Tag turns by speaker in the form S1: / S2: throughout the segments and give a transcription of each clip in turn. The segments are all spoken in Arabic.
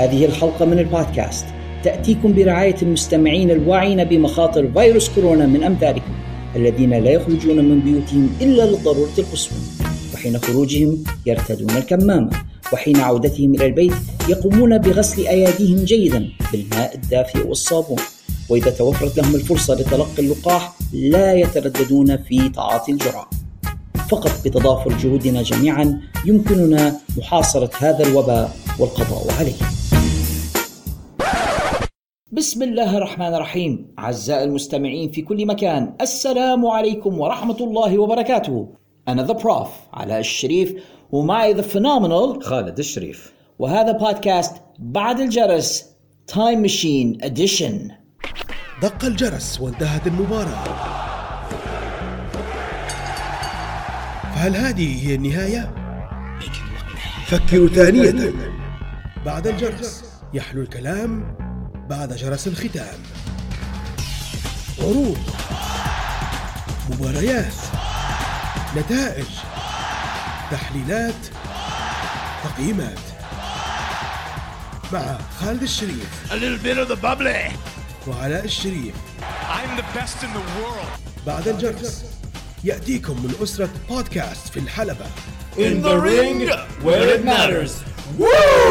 S1: هذه الحلقة من البودكاست. تأتيكم برعاية المستمعين الواعين بمخاطر فيروس كورونا من أمثالكم الذين لا يخرجون من بيوتهم إلا للضرورة القصوى وحين خروجهم يرتدون الكمامة وحين عودتهم إلى البيت يقومون بغسل أيديهم جيدا بالماء الدافئ والصابون. وإذا توفرت لهم الفرصة لتلقي اللقاح لا يترددون في تعاطي الجرعة. فقط بتضافر جهودنا جميعا يمكننا محاصرة هذا الوباء والقضاء عليه. بسم الله الرحمن الرحيم. أعزائي المستمعين في كل مكان السلام عليكم ورحمة الله وبركاته. أنا the Prof علاء الشريف ومعي the phenomenal
S2: خالد الشريف.
S1: وهذا بودكاست بعد الجرس time machine edition
S3: دق الجرس وانتهت المباراة. فهل هذه هي النهاية؟ فكروا ثانية. بعد الجرس يحلو الكلام بعد جرس الختام عروض مباريات نتائج تحليلات تقييمات مع خالد الشريف
S4: A little bit of the bubbly.
S3: وعلاء الشريف
S4: I'm the best in the world.
S3: بعد الجرس يأتيكم من أسرة بودكاست في الحلبة
S4: In the ring where it matters. Woo!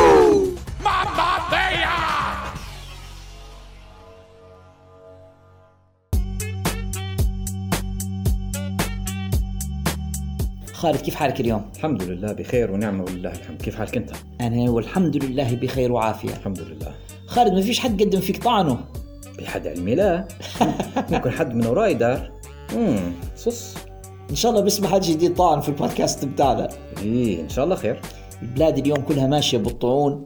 S1: خالد كيف حالك اليوم؟
S2: الحمد لله بخير ونعمة ولله الحمد. كيف حالك أنت؟
S1: أنا والحمد لله بخير وعافية.
S2: الحمد لله.
S1: خالد ما فيش حد قدم فيك طعنه؟
S2: بحد علمي لا. ممكن حد من وراي دار. امم صص
S1: إن شاء الله بسمع حد جديد طعن في البودكاست بتاعنا.
S2: إيه إن شاء الله خير.
S1: البلاد اليوم كلها ماشية بالطعون.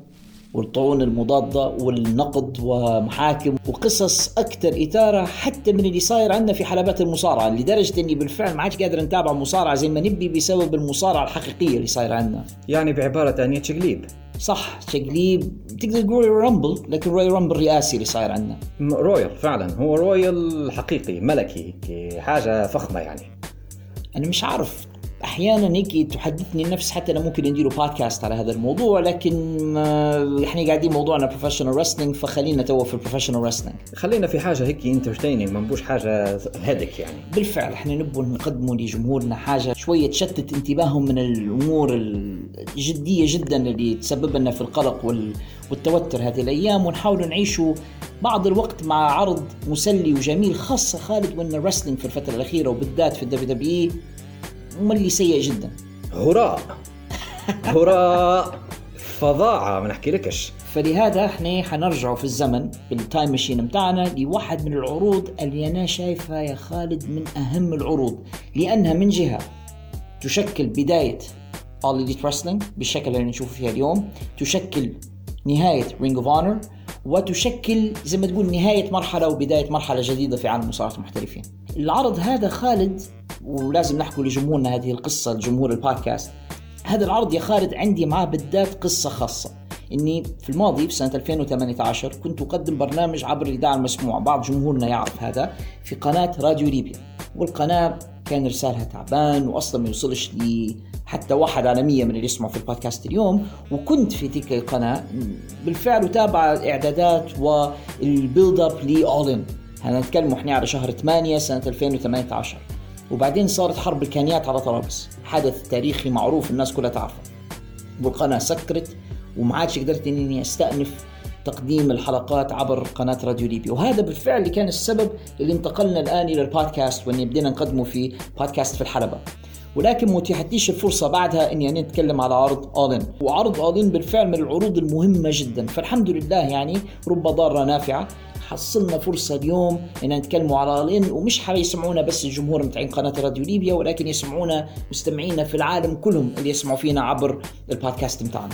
S1: والطعون المضادة والنقد ومحاكم وقصص أكثر إثارة حتى من اللي صاير عندنا في حلبات المصارعة لدرجة إني بالفعل ما عادش قادر نتابع مصارعة زي ما نبي بسبب المصارعة الحقيقية اللي صايرة عندنا.
S2: يعني بعبارة ثانية تشقليب
S1: صح تقليب تقدر تقول rumble لكن royal rumble رئاسي اللي صاير عندنا.
S2: royal فعلا. هو royal حقيقي ملكي هيك حاجة فخمة يعني.
S1: أنا مش عارف أحيانا هيك تحدثني النفس حتى أنا ممكن ندير بودكاست على هذا الموضوع لكن آه، إحنا قاعدين موضوعنا professional wrestling فخلينا تو في ال professional wrestling
S2: خلينا في حاجة هيك entertaining ما نبوش حاجة هدك يعني.
S1: بالفعل إحنا نبغى نقدموا لجمهورنا حاجة شوية تشتت انتباههم من الأمور الجدية جدا اللي تسبب لنا في القلق وال- والتوتر هذه الأيام ونحاول نعيشوا بعض الوقت مع عرض مسلي وجميل خاصة خالد وإن ال wrestling في الفترة الأخيرة وبالذات في ال WWE سيء جدا.
S2: هراء. هراء فظاعة ما نحكي لكش.
S1: فلهذا إحنا حنرجعوا في الزمن بال time machine بتاعنا لواحد من العروض اللي أنا شايفها يا خالد من أهم العروض. لأنها من جهة تشكل بداية All Elite Wrestling بالشكل اللي نشوفه فيها اليوم تشكل نهاية Ring of Honor وتشكل زي ما تقول نهاية مرحلة وبداية مرحلة جديدة في عالم مصارعة المحترفين. العرض هذا خالد ولازم نحكي لجمهورنا هذه القصة لجمهور البودكاست. هذا العرض يا خالد عندي معاه بالذات قصة خاصة. إني في الماضي في سنة 2018 كنت أقدم برنامج عبر الإذاعة المسموع بعض جمهورنا يعرف هذا في قناة راديو ليبيا. والقناة كان إرسالها تعبان واصلا ما يوصلش لي حتى واحد على مية من اللي يسمعوا في البودكاست اليوم. وكنت في تلك القناة بالفعل أتابع الإعدادات وال build up ل All In هذا نتكلم إحنا على شهر 8 سنة 2018 وبعدين صارت حرب الكانيات على طرابلس حدث تاريخي معروف الناس كلها تعرفه. والقناة سكرت وما عادش قدرت إني أستأنف تقديم الحلقات عبر قناة راديو ليبيا. وهذا بالفعل كان السبب اللي انتقلنا الآن إلى البودكاست وإني بدينا نقدمه في بودكاست في الحلبة. ولكن ما اتيحتليش الفرصة بعدها إني أنا أتكلم على عرض أولين. وعرض أولين بالفعل من العروض المهمة جدا. فالحمد لله يعني رب ضارة نافعة. حصلنا فرصة اليوم إن نتكلموا على أولين ومش حيسمعونا بس الجمهور متاعين قناة راديو ليبيا ولكن يسمعونا مستمعينا في العالم كلهم اللي يسمعوا فينا عبر البودكاست متاعنا.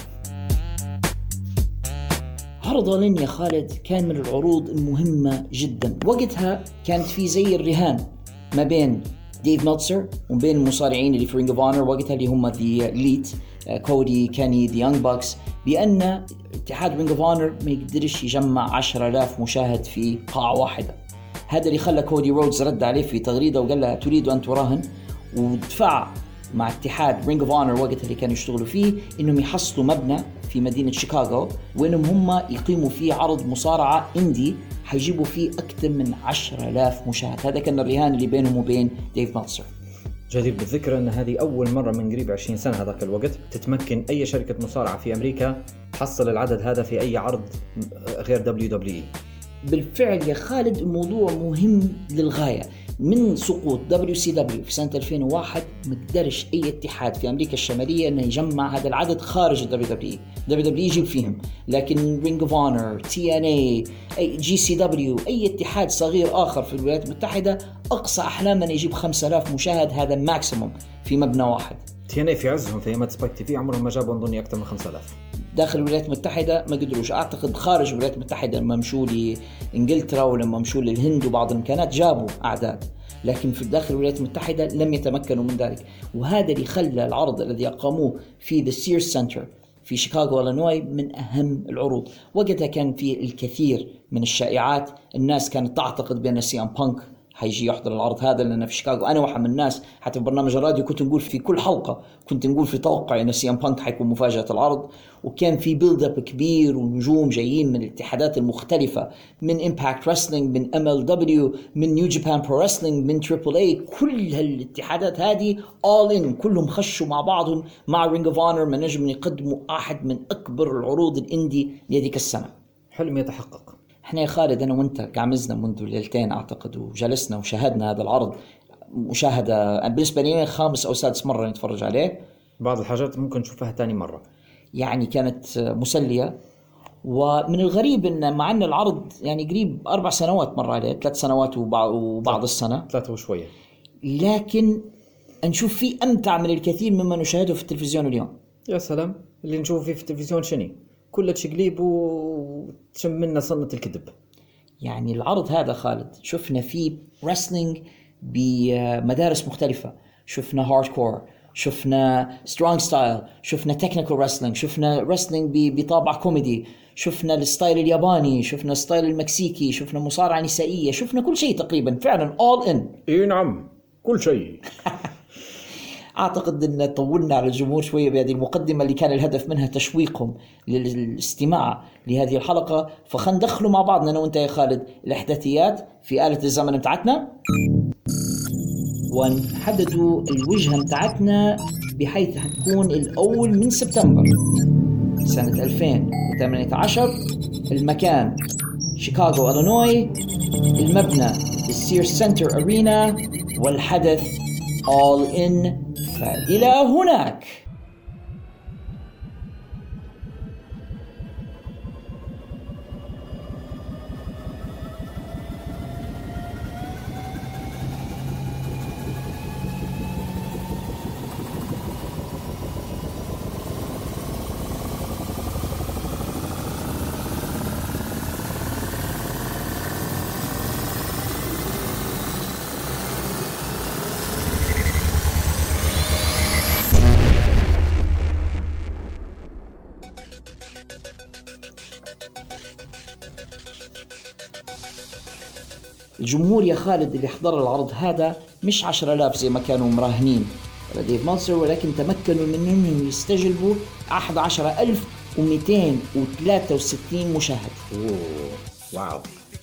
S1: عرض All In يا خالد كان من العروض المهمة جدا. وقتها كانت في زي الرهان ما بين Dave Meltzer وما بين المصارعين اللي في Ring of Honor وقتها اللي هم The Elite Cody Kenny The Young Bucks بأن اتحاد Ring of Honor ما يقدرش يجمع 10000 مشاهد في قاعة واحدة. هذا اللي خلى Cody Rhodes رد عليه في تغريدة وقال له تريد أن تراهن. ودفع مع اتحاد Ring of Honor وقتها اللي كانوا يشتغلوا فيه إنهم يحصلوا مبنى في مدينة شيكاغو وإنهم هم يقيموا فيه عرض مصارعة indie حيجيبوا فيه أكثر من 10000 مشاهد. هذا كان الرهان اللي بينهم وبين Dave Meltzer
S2: جدير بالذكر أن هذه أول مرة من قريب 20 سنة هذاك الوقت تتمكن أي شركة مصارعة في أمريكا تحصل العدد هذا في أي عرض غير WWE
S1: بالفعل يا خالد الموضوع مهم للغاية. من سقوط WCW في سنة 2001 ما قدرش أي اتحاد في أمريكا الشمالية إنه يجمع هذا العدد خارج ال WWE WWE يجيب فيهم. لكن رينج اوف اونر تي ان أي جي سي دبليو أي اتحاد صغير آخر في الولايات المتحدة أقصى احلامه إنه يجيب 5000 مشاهد هذا maximum في مبنى واحد.
S2: TNA في عزهم في ايامات Spike TV عمرهم ما جابوا اظني أكثر من 5000
S1: داخل الولايات المتحدة ما قدروش. أعتقد خارج الولايات المتحدة لما مشوا لإنجلترا ولما مشوا للهند وبعض الأماكن جابوا أعداد. لكن في داخل الولايات المتحدة لم يتمكنوا من ذلك. وهذا اللي خلى العرض الذي أقاموه في The Sears Centre في شيكاغو إلينوي من أهم العروض. وقتها كان في الكثير من الشائعات. الناس كانت تعتقد بأن CM Punk حيجي يحضر العرض هذا لأن في شيكاغو أنا واحد من الناس حتى في برنامج الراديو كنت نقول في كل حلقة كنت نقول في توقع ان CM Punk حيكون مفاجأة العرض وكان في build up كبير ونجوم جايين من الاتحادات المختلفة من Impact Wrestling من MLW من New Japan Pro Wrestling من Triple A كل هالاتحادات هذه All In كلهم خشوا مع بعضهم مع Ring of Honor من أجل يقدموا أحد من أكبر العروض ال indie لهذيك السنة.
S2: حلم يتحقق.
S1: إحنا يا خالد أنا وأنت قعمزنا منذ ليلتين أعتقد وجلسنا وشاهدنا هذا العرض. مشاهدة بالنسبة لي خامس أو سادس مرة نتفرج عليه.
S2: بعض الحاجات ممكن نشوفها ثاني مرة.
S1: يعني كانت مسلية. ومن الغريب إن مع إن العرض يعني قريب أربع سنوات مر عليه ثلاث سنوات وبعض, وبعض السنة.
S2: ثلاثة وشوية.
S1: لكن نشوف فيه أمتع من الكثير مما نشاهده في التلفزيون اليوم.
S2: يا سلام اللي نشوفه فيه في التلفزيون شني كله تشقليب وتشم منا صنة الكذب.
S1: يعني العرض هذا خالد شفنا فيه wrestling بمدارس مختلفة. شفنا hardcore شفنا strong style شفنا technical wrestling شفنا wrestling بطابع كوميدي شفنا ال style الياباني شفنا ال style المكسيكي شفنا مصارعة نسائية شفنا كل شيء تقريبا فعلا all in.
S2: إي نعم كل شيء.
S1: أعتقد إن طولنا على الجمهور شوية بهذه المقدمة اللي كان الهدف منها تشويقهم للاستماع لهذه الحلقة. فخلينا ندخلوا مع بعضنا أنا وأنت يا خالد الأحداثيات في آلة الزمن بتاعتنا. ونحددوا الوجهة بتاعتنا بحيث حتكون الأول من سبتمبر سنة 2018 المكان شيكاغو إلينوي. المبنى ال Sears Centre Arena والحدث All In فإلى هناك. الجمهور يا خالد اللي حضر العرض هذا مش 10000 زي ما كانوا مراهنين. على Dave Meltzer ولكن تمكنوا من إنهم يستجلبوا 11263 مشاهد.
S2: oh wow.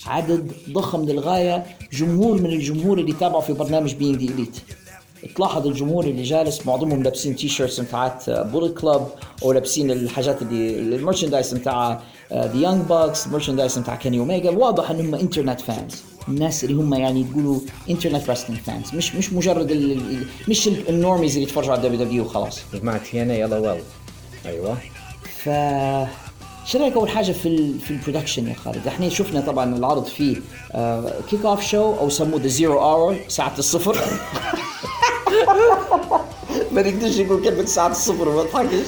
S1: عدد ضخم للغاية. جمهور من الجمهور اللي تابعوا في برنامج Being The Elite. تلاحظ الجمهور اللي جالس معظمهم لابسين T-shirts بتاعت Bullet Club أو لابسين الحاجات اللي ال merchandise بتاع The Young Bucks ال merchandise بتاع Kenny Omega واضح ان هم internet fans الناس اللي هم يعني تقولوا internet wrestling fans مش مش مجرد ال ال مش ال normies اللي يتفرجوا على WWE وخلاص.
S2: ان اي يلا ويل أيوه.
S1: ف شو رأيك أول حاجة في ال في ال production يا خالد؟ إحنا شفنا طبعا العرض فيه kickoff show أو سموه The Zero Hour ساعة الصفر. ما نقدرش نقول كلمة ساعة الصفر وما نضحكش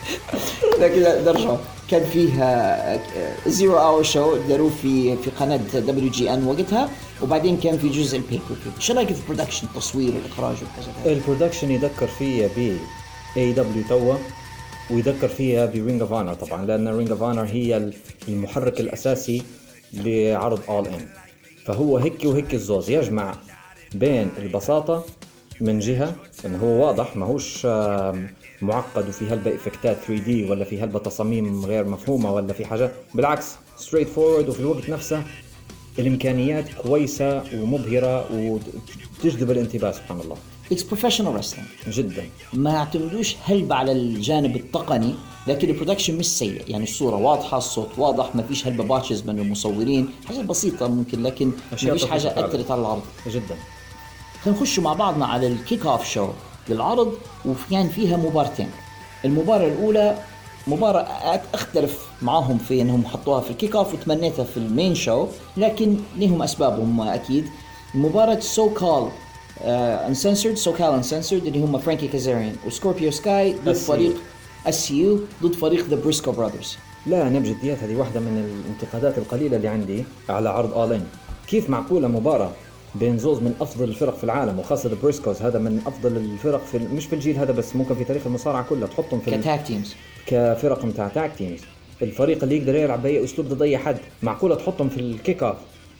S1: لكن نرجع كان فيها Zero Hour show داروه في في قناة WGN وقتها وبعدين كان في جزء ال pay-per-view شو رأيك في ال production التصوير والإخراج وكذا
S2: ال production يذكر فيها ب AEW توا ويذكر فيها ب Ring of Honor طبعا لأن Ring of Honor هي المحرك الأساسي لعرض All In فهو هيك وهيك الزوز يجمع بين البساطة من جهة إنه هو واضح ماهوش آم، معقد وفي هلبة إفكتات 3D ولا في هلبة تصاميم غير مفهومة ولا في حاجة؟ بالعكس straightforward وفي الوقت نفسه الإمكانيات كويسة ومبهرة وتجذب الانتباه سبحان الله.
S1: it's professional wrestling
S2: جدا.
S1: ما يعتمدوش هلبة على الجانب التقني لكن ال production مش سيء. يعني الصورة واضحة الصوت واضح ما فيش هلبة botches من المصورين. حاجة بسيطة ممكن لكن ما فيش
S2: فعلاً.
S1: أثرت على العرض
S2: جدا.
S1: خلينا نخش مع بعضنا على ال kick-off show للعرض وكان فيها مبارتين. المباراة الأولى مباراة أختلف معاهم في أنهم حطوها في ال kick-off وتمنيتها في ال main show لكن لهم أسبابهم أكيد. مباراة SoCal Uncensored SoCal Uncensored اللي هم فرانكي كازاريان وسكوربيو سكاي ضد. فريق SCU ضد فريق The Briscoe Brothers
S2: لا أنا بجدية هذه واحدة من الانتقادات القليلة اللي عندي على عرض All In كيف معقولة مباراة بين زوز من أفضل الفرق في العالم وخاصة البريسكوز هذا من أفضل الفرق في مش في الجيل هذا بس ممكن في تاريخ المصارعة كلها تحطهم في ك
S1: tag teams
S2: كفرق متاع tag teams الفريق اللي يقدر يلعب بأي أسلوب ضد أي حد معقولة تحطهم في ال kick-off.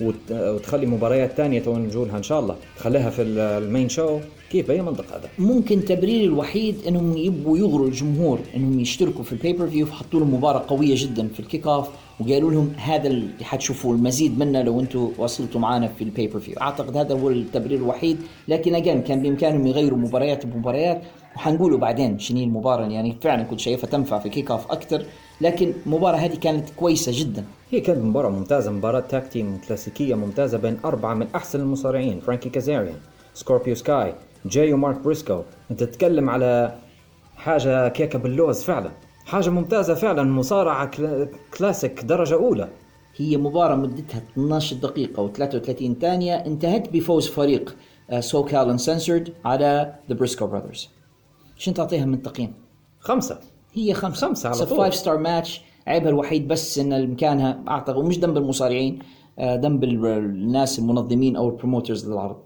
S2: وتخلي مباريات تانية توا نجولها إن شاء الله. تخليها في ال- ال main show. كيف بأي منطق هذا؟
S1: ممكن تبرير الوحيد إنهم يبغوا يغروا الجمهور إنهم يشتركوا في ال pay-per-view فحطوا لهم مباراة قوية جدا في ال kick-off وقالوا لهم هذا اللي حتشوفوا المزيد منه لو أنتم وصلتوا معنا في ال pay-per-view أعتقد هذا هو التبرير الوحيد. لكن again كان بإمكانهم يغيروا مباريات بمباريات وحنقولوا بعدين هي المباراة. يعني فعلا كنت شايفها تنفع في kick-off أكثر لكن المباراه هذه كانت كويسة جدا.
S2: هي كانت مباراة ممتازة مباراة tag team كلاسيكية ممتازة بين أربعة من أحسن المصارعين فرانكي كازاريان سكوربيو سكاي جاي ومارك بريسكو. أنت تتكلم على حاجة كيكة باللوز فعلا. حاجة ممتازة فعلا مصارعة كلا- كلاسيك درجة أولى.
S1: هي مباراة مدتها 12 دقيقة و33 ثانية انتهت بفوز فريق SoCal Uncensored على The Briscoe Brothers شنو تعطيها من تقييم؟
S2: خمسة.
S1: هي خمسة
S2: خمسة على طول.
S1: five star match عيبها الوحيد بس إن مكانها أعتقد ومش ذنب المصارعين آه، ذنب ال- الناس المنظمين أو ال promoters للعرض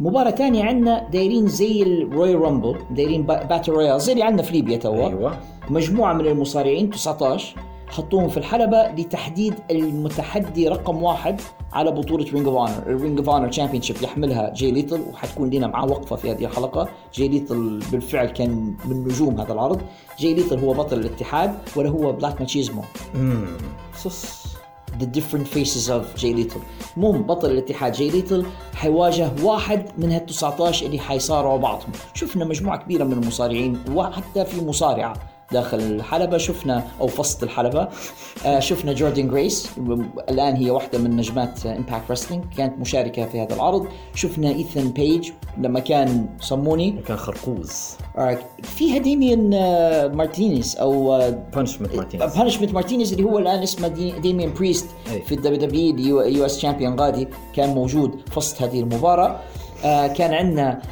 S1: مباراة تانية عندنا دايرين زي ال Royal Rumble دايرين با- battle royal زي اللي عندنا في ليبيا توا
S2: أيوة.
S1: مجموعة من المصارعين 19 حطوهم في الحلبة لتحديد المتحدي رقم واحد على بطولة Ring of Honor، ال Ring of Honor champion يحملها جاي ليثل وحتكون لنا معاه وقفة في هذه الحلقة، جاي ليثل بالفعل كان من نجوم هذا العرض، جاي ليثل هو بطل الاتحاد ولا هو Black
S2: Machismo صص
S1: The different faces of جاي ليثل المهم بطل الاتحاد جاي ليثل حيواجه واحد من هال 19 اللي حيصارعوا بعضهم. شفنا مجموعة كبيرة من المصارعين وحتى في مصارعة. داخل الحلبة. شفنا أو وسط الحلبة آه شفنا جوردن جريس الآن هي واحدة من نجمات Impact Wrestling كانت مشاركة في هذا العرض. شفنا إيثن بيج لما كان صموني
S2: كان خرقوز.
S1: آه فيها ديميان آه مارتينيز أو
S2: بانشمنت مارتينيز
S1: بانشمنت مارتينيز اللي هو الآن اسمه دي ديميان بريست
S2: أي.
S1: في الدبليو دبليو يو اس تشامبيون غادي. كان موجود في وسط هذه المباراة. آه كان عندنا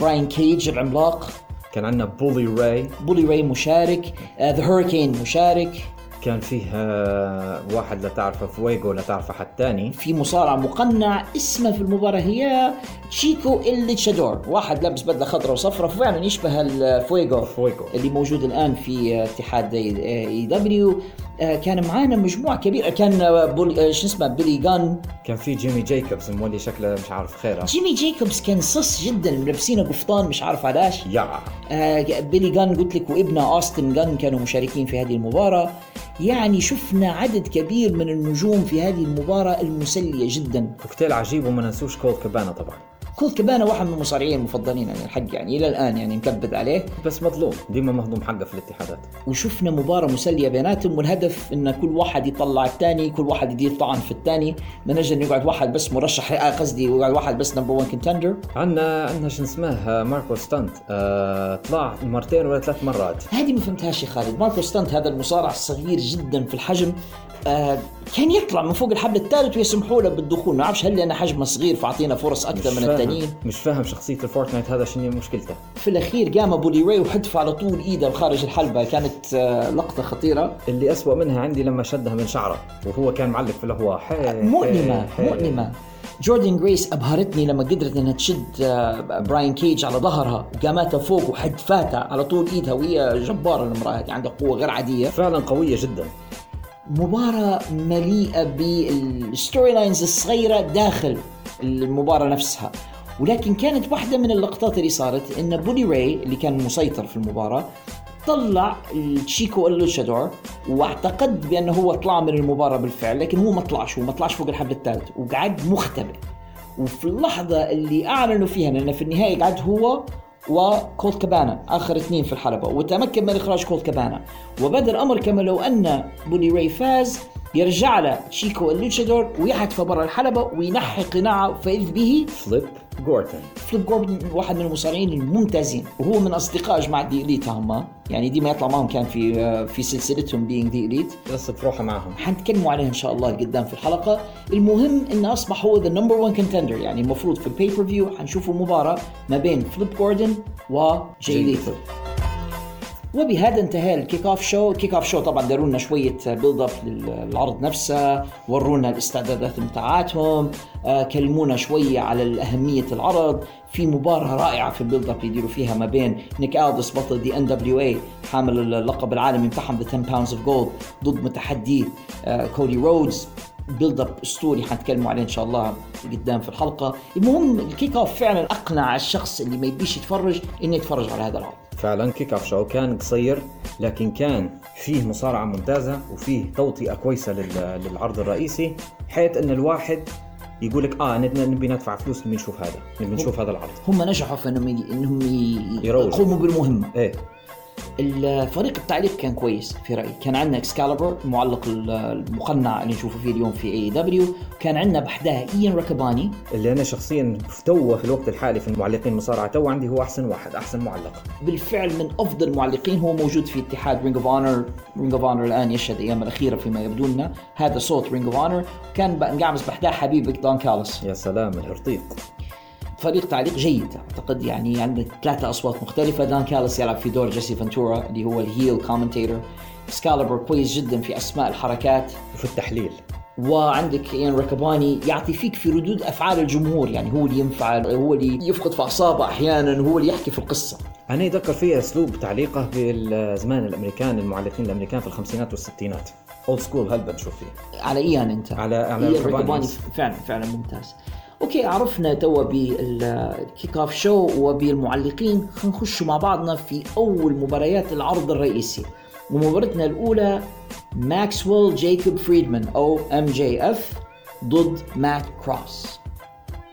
S1: براين كيج العملاق.
S2: كان عندنا بولي راي.
S1: بولي راي مشارك The Hurricane مشارك.
S2: كان فيه آه، واحد لا تعرفه فويجو لا تعرفه حد تاني.
S1: في مصارع مقنع اسمه في المباراة هي تشيكو اللوتشادور واحد لابس بدلة خضراء وصفراء فعلا يشبه الفويجو
S2: فويجو.
S1: اللي موجود الآن في اتحاد AEW كان معانا مجموعة كبيرة. كان آه، بول آه، شو اسمه بيلي جان.
S2: كان في جيمي جايكوبز مولي شكله مش عارف خيرة.
S1: جيمي جايكوبز كان صص جدا ملبسينه قفطان مش عارف علاش.
S2: يا.
S1: آه بيلي جان قلت لك وابنه اوستن جان كانوا مشاركين في هذه المباراة. يعني شفنا عدد كبير من النجوم في هذه المباراة المسلية جدا.
S2: كوكتيل عجيب وما ننسوش كولت كابانا طبعا.
S1: كولت كبانا واحد من المصارعين المفضلين يعني الحق يعني إلى الآن يعني مكبد عليه.
S2: بس مظلوم. ديما مهضوم حقه في الاتحادات.
S1: وشفنا مباراة مسلية بيناتهم والهدف إن كل واحد يطلع الثاني كل واحد يدير طعن في الثاني. من أجل انه يقعد واحد بس مرشح آه قصدي يقعد واحد بس number 1 contender
S2: عندنا عندنا شو اسمه آه، ماركو ستنت. آه طلع مرتين ولا ثلاث مرات.
S1: هذه ما فهمتهاش يا خالد. ماركو ستنت هذا المصارع الصغير جدا في الحجم. آه كان يطلع من فوق الحبل الثالث ويسمحوا له بالدخول. ما أعرفش هل لأن حجمه صغير فأعطينا فرص أكثر من الثانيين
S2: مش فاهم شخصية ال Fortnite هذا شنو مشكلته.
S1: في الأخير قام بولي راي وحدف على طول إيده خارج الحلبة. كانت آه لقطة خطيرة.
S2: اللي أسوأ منها عندي لما شدها من شعره وهو كان معلق في الهواء. حي
S1: مؤلمة
S2: حي-.
S1: مؤلمة. جوردن جريس أبهرتني لما قدرت إنها تشد آه، براين كيج على ظهرها. وقامتها فوق وحدفاتها على طول إيدها وهي جبارة المرأة هذه عندها قوة غير عادية.
S2: فعلا قوية جدا.
S1: مباراة مليئة بال storylines الصغيرة داخل المباراة نفسها. ولكن كانت واحدة من اللقطات اللي صارت إن بولي راي اللي كان مسيطر في المباراة طلع التشيكو اللوتشادور واعتقد بأنه هو طلع من المباراة بالفعل لكن هو ما طلعش هو ما طلعش فوق الحبل الثالث وقعد مختبئ. وفي اللحظة اللي أعلنوا فيها لأن في النهاية قعد هو وكولت كابانا آخر اثنين في الحلبة. وتمكن من إخراج كولت كابانا وبدأ الأمر كما لو أن بولي راي فاز يرجع له تشيكو اللوتشادور ويحدف برا الحلبة وينحي قناعه فإذ به.
S2: فليب جوردن.
S1: فليب جوردن واحد من المصارعين الممتازين وهو من أصدقاء جماعة The Elite هم يعني دي ما يطلع معهم كان في في سلسلتهم Being The Elite
S2: يصف روحه معهم.
S1: حنتكلموا عليه إن شاء الله قدام في الحلقة. المهم انه أصبح هو the number 1 contender يعني المفروض في ال pay-per-view حنشوفوا مباراة ما بين فليب جوردن وجاي ليثل وبهذا انتهى ال kickoff show ال kickoff show طبعا داروا لنا شوية build-up للعرض نفسه ورونا الاستعدادات بتاعاتهم آه، كلمونا شوية على اهميه العرض. في مباراة رائعة في ال build-up يديروا فيها ما بين نيك الدس بطل the NWA حامل اللقب العالمي بتاعهم the 10 pounds of gold ضد متحدي آه، كودي رودز. build-up اسطوري حنتكلموا عليه إن شاء الله قدام في الحلقة. المهم ال kickoff فعلا أقنع الشخص اللي ما يبيش يتفرج إنه يتفرج على هذا العرض.
S2: فعلا kickoff show كان قصير لكن كان فيه مصارعة ممتازة وفيه توطئة كويسة لل- للعرض الرئيسي حيث إن الواحد يقول لك آه نبي ندفع فلوس نبي نشوف هذا نبي نشوف هذا العرض.
S1: هم نجحوا في إنهم انهم. يقوموا بالمهمة.
S2: إيه.
S1: الفريق التعليق كان كويس في رأيي. كان عندنا اكسكالبر المعلق ال- المقنع اللي نشوفه فيه اليوم في AEW كان عندنا بحدها إيان ريكابوني
S2: اللي أنا شخصيا توه في الوقت الحالي في المعلقين المصارعة تو عندي هو أحسن واحد أحسن معلق.
S1: بالفعل من أفضل المعلقين هو موجود في اتحاد Ring of Honor Ring of Honor الآن يشهد أيام الأخيرة فيما يبدو لنا. هذا صوت Ring of Honor كان مقعمز بحداه حبيبك دون كاليس
S2: يا سلام الهرطيق.
S1: فريق تعليق جيد. أعتقد يعني عندك ثلاثة أصوات مختلفة. دون كاليس يلعب في دور جيسي فانتورا اللي هو ال heel commentator اكسكالبر كويس جدا في أسماء الحركات.
S2: وفي التحليل.
S1: وعندك إيان ريكابوني يعطي فيك في ردود أفعال الجمهور. يعني هو اللي ينفعل هو اللي يفقد في أعصابه أحيانا هو اللي يحكي في القصة.
S2: أنا يذكر فيها أسلوب تعليقه بالزمان الأمريكان المعلقين الأمريكان في الخمسينات والستينات. old school هلبة نشوف فيه.
S1: على إيان أنت.
S2: على- على
S1: إيان. ريكابوني فعلا فعلا ممتاز. أوكي عرفنا توا بال kickoff show وبالمعلقين نخش مع بعضنا في أول مباريات العرض الرئيسي. ومباراتنا الأولى ماكسويل جايكوب فريدمان أو MJF ضد مات كروس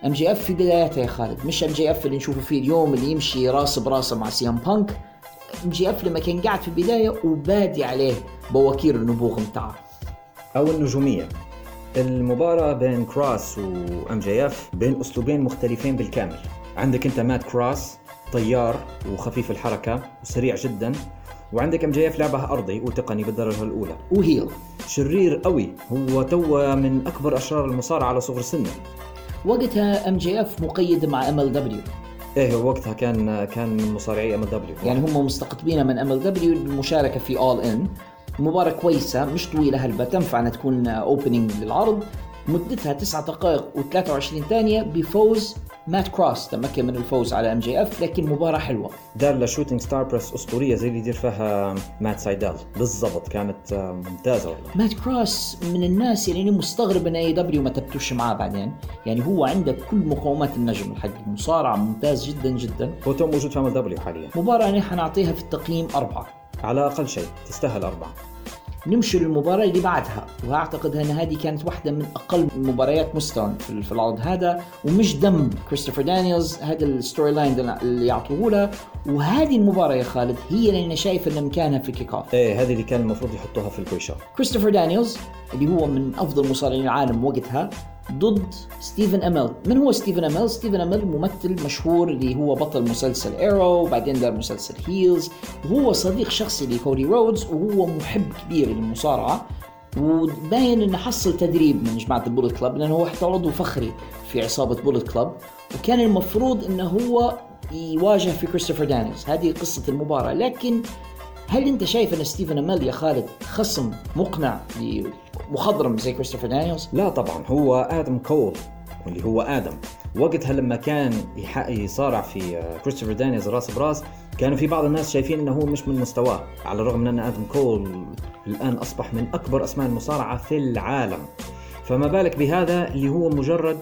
S1: MJF في بداياته يا خالد مش MJF اللي نشوفه فيه اليوم اللي يمشي راس براس مع CM Punk MJF لما كان قاعد في البداية وبادي عليه بواكير النبوغ متاعه.
S2: أو النجومية. المباراة بين كراس و MJF بين أسلوبين مختلفين بالكامل. عندك أنت مات كراس طيار وخفيف الحركة وسريع جدا. وعندك MJF لعبة أرضي وتقني بالدرجة الأولى.
S1: و heel.
S2: شرير قوي هو تو من أكبر أشرار المصارعة على صغر سنه.
S1: وقتها MJF مقيد مع
S2: MLW إيه وقتها كان كان من مصارعي MLW
S1: يعني هم مستقطبين من MLW للمشاركه في All In مباراة كويسة مش طويلة هلبة تنفع انها تكون opening للعرض. مدتها 9 دقائق و23 ثانية بفوز مات كروس تمكن من الفوز على MJF لكن مباراة حلوة.
S2: دار له shooting star press أسطورية زي اللي يدير فيها مات سايدال. بالضبط كانت ممتازة والله.
S1: مات كروس من الناس اللي أنا مستغرب إن AEW ما تبتوش معاه بعدين. يعني هو عنده كل مقومات النجم الحقيقي مصارع ممتاز جدا جدا.
S2: هو تو موجود في MLW حاليا.
S1: مباراة أنا حنعطيها في التقييم أربعة.
S2: على أقل شيء تستاهل أربعة.
S1: نمشي للمباراة اللي بعدها وأعتقد أن هذه كانت واحدة من أقل مباريات مستوى في العرض هذا ومش ذنب كريستوفر دانييلز هذا ال storyline اللي يعطوه له. وهذه المباراة يا خالد هي اللي أنا شايف ان مكانها في ال kickoff
S2: إيه هذه اللي كان المفروض يحطوها في ال pre-show.
S1: كريستوفر دانييلز اللي هو من أفضل مصارعين العالم وقتها ضد ستيفن اميل من هو ستيفن اميل ستيفن اميل ممثل مشهور اللي هو بطل مسلسل Arrow وبعدين دار مسلسل Heels وهو صديق شخصي لكودي رودز وهو محب كبير للمصارعة. وباين إنه حصل تدريب من جماعة ال Bullet Club لأنه هو حتى عضو فخري في عصابة Bullet Club وكان المفروض إنه هو يواجه في كريستوفر دانييلز هذه قصة المباراة. لكن هل أنت شايف أن ستيفن اميل يا خالد خصم مقنع مخضرم زي كريستوفر دانييلز؟
S2: لا طبعا هو آدم كول اللي هو آدم. وقتها لما كان يصارع في آه، كريستوفر دانييلز راس براس كانوا في بعض الناس شايفين إنه هو مش من مستواه على الرغم من أن آدم كول الآن أصبح من أكبر أسماء المصارعة في العالم. فما بالك بهذا اللي هو مجرد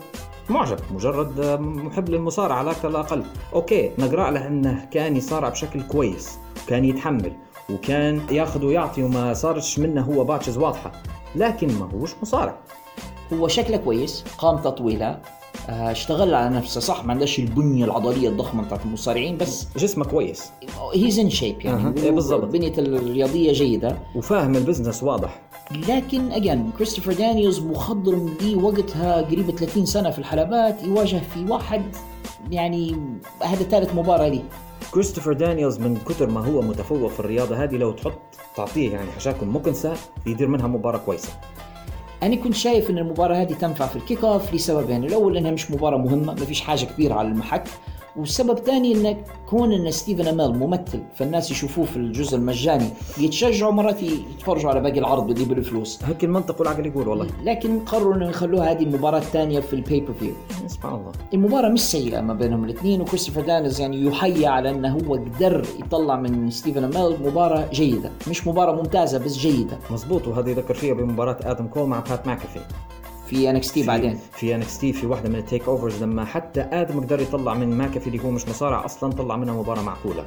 S2: معجب مجرد محب للمصارعة على أقل. أوكي نقرأ له أنه كان يصارع بشكل كويس كان يتحمل. وكان ياخذ ويعطي وما صارتش منه هو botches واضحة. لكن ما هوش مصارع.
S1: هو شكله كويس قامته طويلة آه، اشتغل على نفسه صح؟ ما عندهش البنية العضلية الضخمة بتاعت المصارعين بس
S2: جسمه كويس.
S1: he's in shape يعني.
S2: إيه بالضبط.
S1: بنية الرياضية جيدة.
S2: وفاهم ال business واضح.
S1: لكن again كريستوفر دانييلز مخضرم لي وقتها قريب 30 سنة في الحلبات يواجه في واحد يعني هذا ثالث مباراة لي.
S2: كريستوفر دانييلز من كثر ما هو متفوق في الرياضة هذه لو تحط تعطيه يعني حشاكم مكنسة يدير منها مباراة كويسة.
S1: أنا كنت شايف إن المباراة هذه تنفع في ال kickoff لسببين الأول إنها مش مباراة مهمة ما فيش حاجة كبيرة على المحك. والسبب الثاني إن كون إن ستيفن اميل ممثل فالناس يشوفوه في الجزء المجاني يتشجعوا مرات يتفرجوا على باقي العرض بيجيبوا الفلوس
S2: هيك المنطق والعقل يقول والله.
S1: لكن قرروا انه يخلوها هذه المباراة الثانية في ال pay-per-view
S2: سبحان الله.
S1: المباراة مش سيئة ما بينهم الاثنين وكريستوفر دانيز يعني يحيى على إنه هو قدر يطلع من ستيفن اميل مباراة جيدة، مش مباراة ممتازة بس جيدة.
S2: مزبوط وهذا يذكر فيها بمباراة آدم كول مع بات ماكافي.
S1: في NXT بعدين.
S2: في NXT في واحدة من ال TakeOvers لما حتى آدم قدر يطلع من ماكافي اللي هو مش مصارع أصلا طلع منها مباراة معقولة.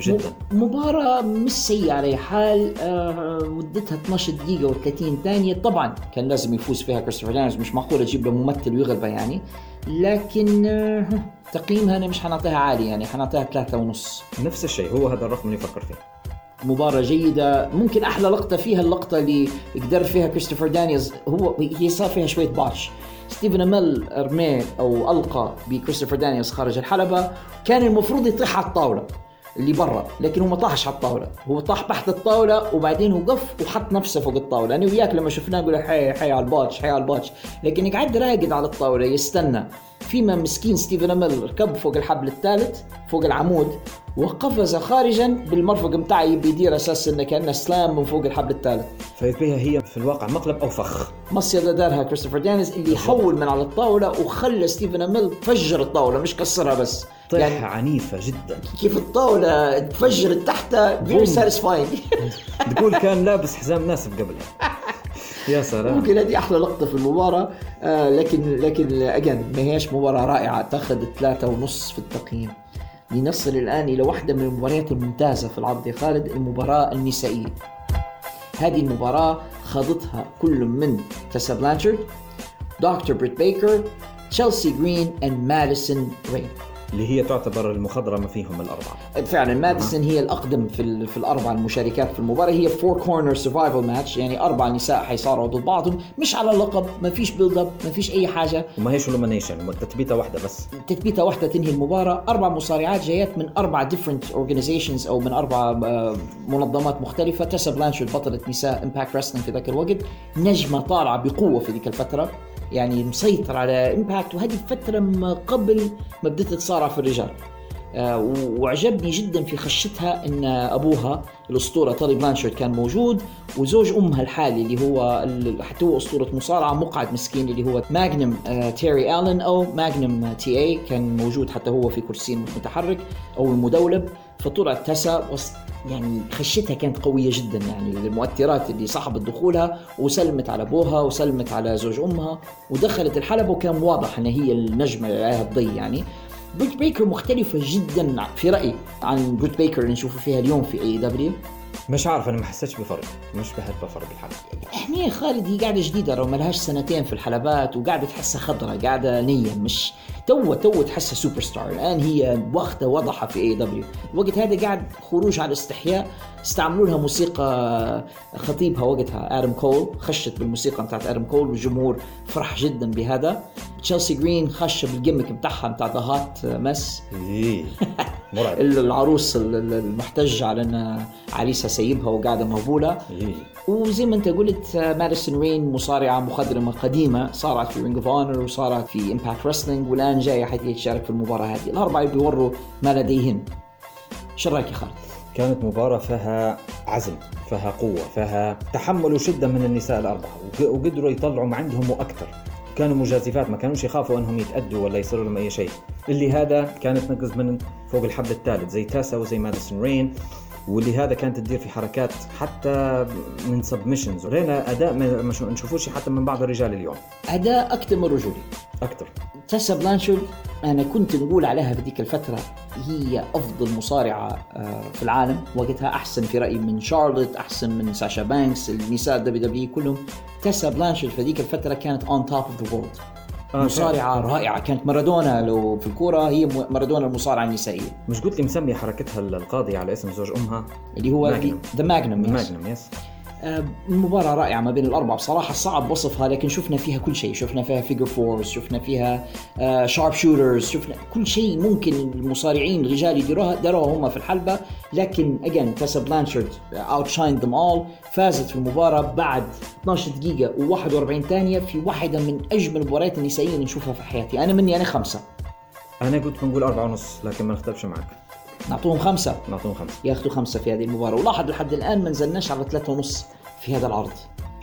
S2: جدا.
S1: مباراة مش سيئة على أي حال آه مدتها 12 دقيقة و30 ثانية. طبعا كان لازم يفوز فيها كريستوفر دانيز مش معقول أجيب له ممثل ويغلبه يعني. لكن آه تقييمها أنا مش حنعطيها عالي يعني. حنعطيها ثلاثة ونص.
S2: نفس الشيء. هو هذا الرقم اللي يفكر فيه.
S1: مباراة جيدة. ممكن أحلى لقطة فيها اللقطة اللي قدر فيها كريستوفر دانيز هو هي صار فيها شوية botch ستيفن اميل رميه أو ألقى بكريستوفر دانيز خارج الحلبة. كان المفروض يطيح على الطاولة. اللي برا لكن هو ما طاحش على الطاولة. هو طاح تحت الطاولة وبعدين وقف وحط نفسه فوق الطاولة. أنا وياك لما شفناه نقول حي حي على ال botch حي على ال botch لكن يقعد راقد على الطاولة يستنى. فيما مسكين ستيفن اميل ركب فوق الحبل الثالث فوق العمود وقفز خارجا بالمرفق متاعي بيدير أساس إنه كأنه سلام من فوق الحبل الثالث.
S2: فإذ بها هي في الواقع مقلب أو فخ.
S1: مصيدة دارها كريستوفر دانيز اللي يحول من على الطاولة وخلى ستيفن اميل فجر الطاولة مش كسرها بس.
S2: طيحة
S1: يعني
S2: عنيفة جدا.
S1: كيف الطاولة تفجرت تحتها very
S2: boom.
S1: satisfying
S2: تقول كان لابس حزام ناسف قبلها يا سلام.
S1: ممكن هذه أحلى لقطة في المباراة. آه لكن لكن again ما هيش مباراة رائعة. تاخذ ثلاثة ونص في التقييم. لنصل الآن إلى واحدة من المباريات الممتازة في العرض يا خالد المباراة النسائية. هذه المباراة خاضتها كل من تيسا بلانشارد دكتور بريت بيكر تشيلسي جرين and ماديسون رين.
S2: اللي هي تعتبر المخضرمة فيهم الأربعة.
S1: فعلا ماديسون هي الأقدم في في الأربع المشاركات في المباراة. هي four corner survival match يعني أربع نساء حيصارعوا ضد بعضهم مش على اللقب ما فيش build up ما فيش أي حاجة.
S2: وما هيش elimination تثبيتة واحدة بس.
S1: تثبيتة واحدة تنهي المباراة. أربع مصارعات جايات من أربع different organizations أو من أربع آه، منظمات مختلفة. تسا بلانشارد بطله نساء Impact Wrestling في ذاك الوقت. نجمة طالعة بقوة في ذيك الفترة. يعني مسيطر على Impact وهذه فترة ما قبل ما بدأت تصارع في الرجال. آه، وعجبني جدا في خشتها إن أبوها الأسطورة تولي بلانشارد كان موجود وزوج أمها الحالي اللي هو حتى هو أسطورة مصارعة مقعد مسكين اللي هو ماجنم تيري الن أو Magnum TA كان موجود حتى هو في كرسي متحرك أو المدولب. فطلعت تسا وس- يعني خشتها كانت قوية جدا يعني المؤثرات اللي صاحبت دخولها وسلمت على أبوها وسلمت على زوج أمها ودخلت الحلبة وكان واضح إن هي النجمة اللي عليها الضي يعني. بريت بيكر مختلفة جدا في رأيي عن بريت بيكر اللي نشوفه فيها اليوم في AEW
S2: مش عارف أنا ما حسيتش بفرق مش بحس بفرق الحلقة
S1: إحنا خالد هي قاعدة جديدة لو ملهاش سنتين في الحلبات وقاعدة تحسها خضرة قاعدة نية مش توا توا تحسها سوبر ستار الآن هي واخدة وضعها في AEW الوقت هذا قاعد خروج على استحياء استعملوا لها موسيقى خطيبها وقتها آدم كول خشت بالموسيقى بتاعت آدم كول والجمهور فرح جدا بهذا. تشيلسي جرين خش بال gimmick بتاعها بتاع the hot
S2: mess مرعب.
S1: العروس ال- ال- المحتج على إن عريسها سايبها وقاعدة مهبولة.
S2: إيه.
S1: وزي ما أنت قلت ماديسون رين مصارعة مخضرمه قديمة صارت في Ring of Honor وصارت في Impact Wrestling والآن جاية حتى تشارك في المباراة هذه. الأربعة بيوروا ما لديهن شو رايك يا خالد؟
S2: كانت مباراة فيها عزم فيها قوة فيها تحمل وشدة من النساء الأربعة وق- وقدروا يطلعوا ما عندهم وأكثر. كانوا مجازفات ما كانوش يخافوا أنهم يتأدوا ولا يصيروا لهم أي شيء. اللي هذا كانت نقز من فوق الحبل الثالث زي تاسا وزي ماديسون رين. واللي هذا كانت تدير في حركات حتى من سبمشنز ورينا أداء ما ما شو- نشوفوش حتى من بعض الرجال اليوم.
S1: أداء أكثر من رجولي.
S2: أكثر.
S1: تيسا بلانشارد أنا كنت نقول عليها في ذيك الفترة هي أفضل مصارعة آه، في العالم وقتها أحسن في رأيي من شارلوت أحسن من ساشا بانكس النساء WWE كلهم. تيسا بلانشارد في ذيك الفترة كانت on top of the world مصارعة رائعة. كانت مارادونا لو في الكورة هي مارادونا المصارعة النسائية.
S2: مش قلت لي مسمي حركتها القاضية على اسم زوج أمها؟
S1: اللي هو. the Magnum
S2: Magnum yes
S1: آه، مباراة رائعة ما بين الأربعة. بصراحة صعب وصفها لكن شفنا فيها كل شيء. شفنا فيها figure fours شفنا فيها sharpshooters شفنا كل شيء ممكن المصارعين الرجال يديروها داروها هم في الحلبة. لكن again تاسا بلانشارد outshine them all فازت في المباراة بعد 12 دقيقة و41 ثانية في واحدة من أجمل المباريات النسائية اللي نشوفها في حياتي. أنا مني أنا خمسة.
S2: أنا قلت بنقول أربعة ونص لكن ما نختلفش معك.
S1: نعطوهم خمسة؟
S2: نعطيهم خمسة.
S1: ياخذوا خمسة في هذه المباراة. ولاحظ لحد الآن ما نزلناش على ثلاثة ونص. في هذا العرض.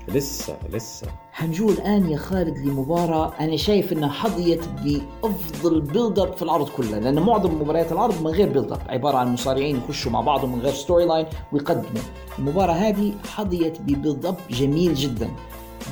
S2: لسه لسه.
S1: حنجو الآن يا خالد لمباراة. أنا شايف إنها حظيت بأفضل build up في العرض كله لأن معظم مباريات العرض من غير build up عبارة عن مصارعين يخشوا مع بعضهم من غير storyline ويقدموا. المباراة هذه حظيت ب build up جميل جدا.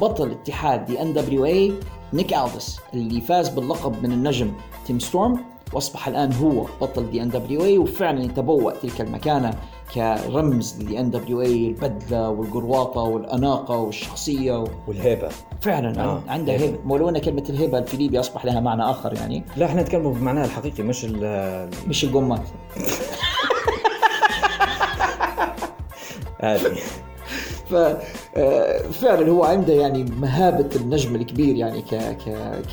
S1: بطل اتحاد the NWA نيك الفيس اللي فاز باللقب من النجم تيم ستورم وأصبح الآن هو بطل the NWA وفعلا يتبوأ تلك المكانة كرمز ل the NWA البدلة والقرواطة والأناقة والشخصية
S2: والهيبة.
S1: فعلا
S2: آه.
S1: عندها هيبة. ولو ان كلمة الهيبة في ليبيا أصبح لها معنى آخر يعني.
S2: لا إحنا نتكلم بمعناها الحقيقي مش ال
S1: مش القمات.
S2: هذه.
S1: ف آه، هو عنده يعني مهابة النجم الكبير يعني ك ك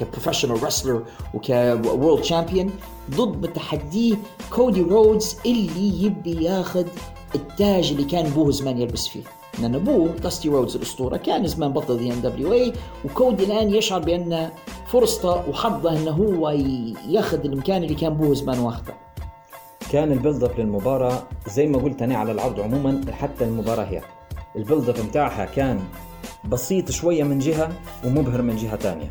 S1: ك professional wrestler وك world champion ضد متحديه كودي رودز اللي يبي ياخذ التاج اللي كان أبوه زمان يلبس فيه. لأن أبوه داستي رودز الأسطورة كان زمان بطل the NWA وكودي الآن يشعر بأن فرصته وحظه إنه هو ياخذ المكان اللي كان أبوه زمان واخذه
S2: كان ال build up للمباراة زي ما قلت أنا على العرض عموما حتى المباراة هي. ال build up متاعها كان بسيط شوية من جهة ومبهر من جهة تانية.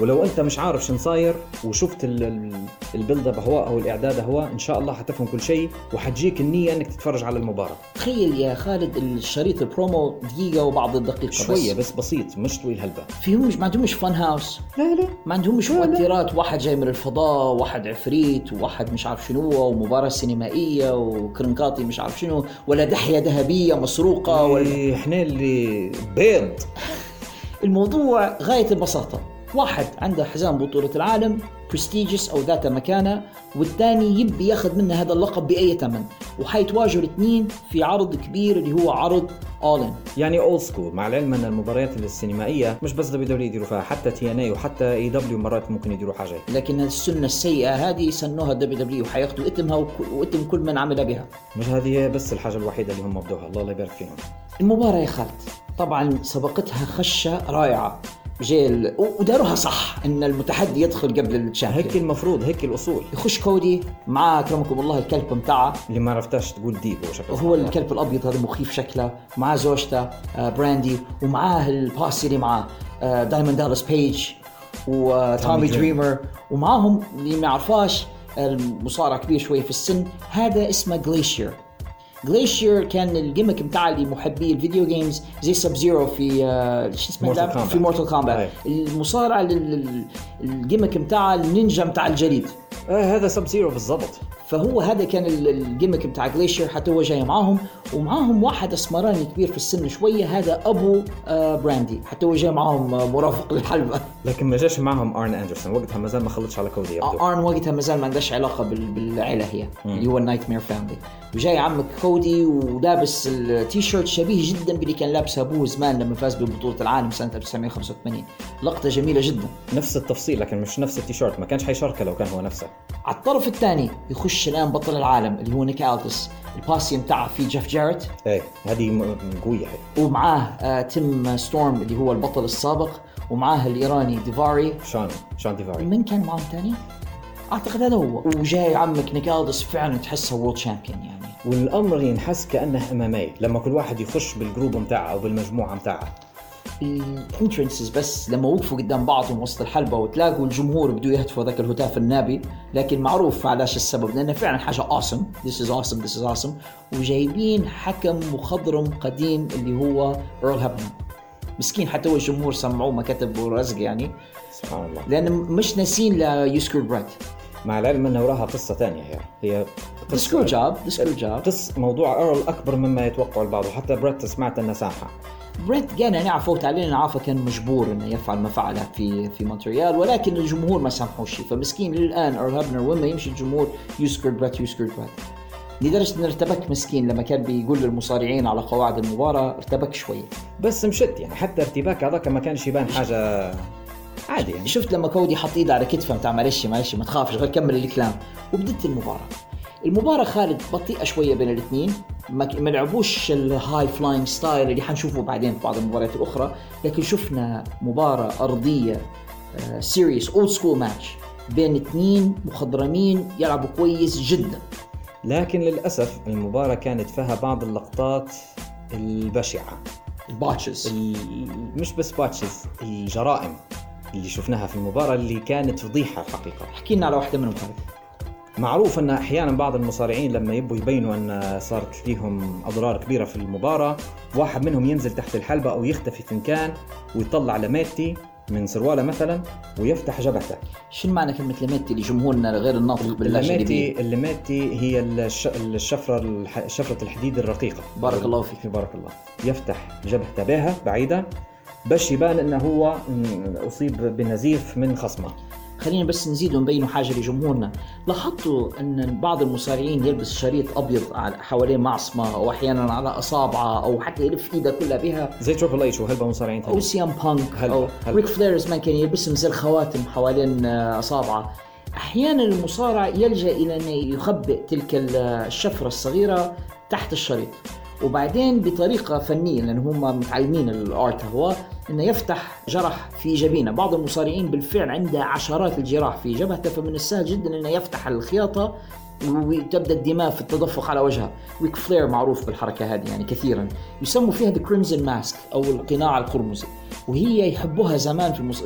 S2: ولو انت مش عارف شن صاير وشفت ال- ال- ال build up هو أو الاعداد هو إن شاء الله حتفهم كل شيء وحتجيك النية إنك تتفرج على المباراة.
S1: تخيل يا خالد الشريط البرومو دقيقة وبعض الدقيقة
S2: شوية
S1: بس
S2: بس بسيط مش طويل هلبة
S1: فيهمش ما عندهمش Fun House.
S2: لا لا.
S1: ما عندهمش مؤثرات. واحد جاي من الفضاء واحد عفريت وواحد مش عارف شنو ومباراة سينمائية وكرنكاطي مش عارف شنو ولا دحية ذهبية مسروقة ولا
S2: إيه، إحنا اللي بيض.
S1: الموضوع غاية البساطة. واحد عنده حزام بطولة العالم prestigious أو ذات مكانة والثاني يبي ياخذ منه هذا اللقب بأي ثمن. وحيتواجهوا الاثنين في عرض كبير اللي هو عرض All In
S2: يعني old school مع العلم أن المباريات السينمائية مش بس WWE يديروا فيها حتى TNA وحتى AEW مرات ممكن يديروا حاجة
S1: لكن السنة السيئة هذه سنوها WWE وحياخذوا إثمها وك- وإثم كل من عمل بها.
S2: مش هذه بس الحاجة الوحيدة اللي هم بدوها الله يبارك فيهم.
S1: المباراة يا خالد طبعا سبقتها خشة رائعة. جيل وداروها صح إن المتحدي يدخل قبل
S2: هيك
S1: ال champion
S2: المفروض هيك الأصول.
S1: يخش كودي معاه أكرمكم الله الكلب متاعه.
S2: اللي ما عرفتاش تقول ديب هو شكله
S1: هو الكلب الأبيض هذا مخيف شكله معاه زوجته آه، براندي ومعاه ال posse اللي معاه آه، دايموند دالاس بيج وتومي
S2: Dreamer.
S1: دريمر. ومعاهم اللي ما يعرفاش المصارع كبير شوي في السن هذا اسمه جليشير. جليشير كان ال gimmick بتاع اللي محبي ال video games زي سب زيرو في آه، شو اسمه. في مورتال. كومبات المصارع لل- لل- ال gimmick بتاع النينجا بتاع الجليد
S2: آه هذا سب زيرو بالضبط
S1: فهو هذا كان ال- ال gimmick بتاع جليشير حتى هو جاي معاهم ومعاهم واحد أسمراني كبير في السن شوية هذا أبو آه براندي حتى هو جاي معاهم آه مرافق للحلبة.
S2: لكن ما جاش معهم ارن اندرسون وقتها ما زال ما خلصش على كودي
S1: ارن وقتها ما زال ما عندهاش علاقة بال- بالعيلة هي اللي هو ال Nightmare Family وجاي عمك كودي ولابس التي شيرت شبيه جدا باللي كان لابسه أبوه زمان لما فاز ببطولة العالم سنة 1985 لقطة جميلة جدا.
S2: نفس التفصيل لكن مش نفس التيشيرت. ما كانش حيشاركه لو كان هو نفسه.
S1: على الطرف الثاني يخش الآن بطل العالم اللي هو نيك ألدس. ال posse بتاعه في جيف جاريت.
S2: إيه هذه قوية.
S1: ومعاه آه تيم ستورم اللي هو البطل السابق. ومعاه الإيراني ديفاري.
S2: شان شان ديفاري.
S1: من كان معاهم ثاني؟ أعتقد هذا هو. وجاي عمك نيك ألدس فعلا تحسه world champion يعني.
S2: والأمر ينحس كأنه MMA لما كل واحد يخش بال group متاعه أو بالمجموعة متاعه.
S1: ال entrances بس لما وقفوا قدام بعضهم وسط الحلبة وتلاقوا الجمهور بدوا يهتفوا ذاك الهتاف النابي لكن معروف علاش السبب؟ لأنه فعلا حاجة awesome this is awesome this is awesome وجايبين حكم مخضرم قديم اللي هو ايرل هابنر مسكين حتى هو الجمهور سمعوه ما كتبوا رزق يعني.
S2: سبحان الله.
S1: لأن مش ناسين ل you screwed Bret
S2: مع العلم إنه وراها قصة ثانية هي. هي
S1: screw job screw job
S2: قص موضوع ايرل أكبر مما يتوقع البعض وحتى بريت سمعت إنه سامحه.
S1: بريت كان يعني عفوت عليه لأن عارفه كان مجبور إنه يفعل ما فعل في في مونتريال ولكن الجمهور ما سامحوش فمسكين للآن ارل هابنر وين ما يمشي الجمهور you screwed Bret you screwed Bret لدرجة إنه ارتبك مسكين لما كان بيقول للمصارعين على قواعد المباراة ارتبك شوية.
S2: بس مشت يعني حتى ارتباك هذاك ما كانش يبان حاجة عادي يعني.
S1: شفت لما كودي حط إيده على كتفه بتاع معلش معلش ما تخافش غير كمل الكلام وبدت المباراة. المباراة خالد بطيئة شوية بين الاثنين. ما لعبوش ال high flying style اللي حنشوفه بعدين في بعض المباريات الأخرى لكن شفنا مباراة أرضية serious old school match بين اثنين مخضرمين يلعبوا كويس جدا.
S2: لكن للأسف المباراة كانت فيها بعض اللقطات البشعة.
S1: ال botches
S2: ال- مش بس botches الجرائم اللي شفناها في المباراة اللي كانت فضيحة الحقيقة.
S1: احكي لنا على واحدة منهم خالد.
S2: معروف أن أحيانا بعض المصارعين لما يبوا يبينوا أن صارت ليهم أضرار كبيرة في المباراة واحد منهم ينزل تحت الحلبة أو يختفي في مكان ويطلع لميتي من سرواله مثلا ويفتح جبهته
S1: شو معنى كلمة لميتي لجمهورنا غير الناطق باللهجة الليبية
S2: الليميتي الليميتي هي الش... الشفرة. شفرة الحديد الرقيقة
S1: بارك الله فيك.
S2: بارك الله يفتح جبهته بها بعيده باش يبان أنه هو أصيب بنزيف من خصمه
S1: خلينا بس نزيد ونبينوا حاجة لجمهورنا. لاحظتوا أن بعض المصارعين يلبس شريط على- حوالين معصمة أو أحيانا على أصابعة أو حتى يلف إيده كلها بها؟
S2: زي تريبل اتش وهلبا مصارعين ثانيين
S1: سي أم بانك
S2: هلا-
S1: أو
S2: هلا.
S1: ريك فلير زمان كان يلبسهم زي الخواتم حوالين آه، أصابعه. أحيانا المصارع يلجأ إلى أن يخبئ تلك ال- الشفرة الصغيرة تحت الشريط. وبعدين بطريقة فنية لأن هم متعلمين الآرت هو إنه يفتح جرح في جبينة، بعض المصارعين بالفعل عنده عشرات الجراح في جبهته فمن السهل جدا إنه يفتح الخياطة وتبدأ الدماء في التدفق على وجهه، ريك فلير معروف بالحركة هذه يعني كثيرا، يسموا فيها ذا كريمزن ماسك أو القناع القرمزي، وهي يحبوها زمان في المص-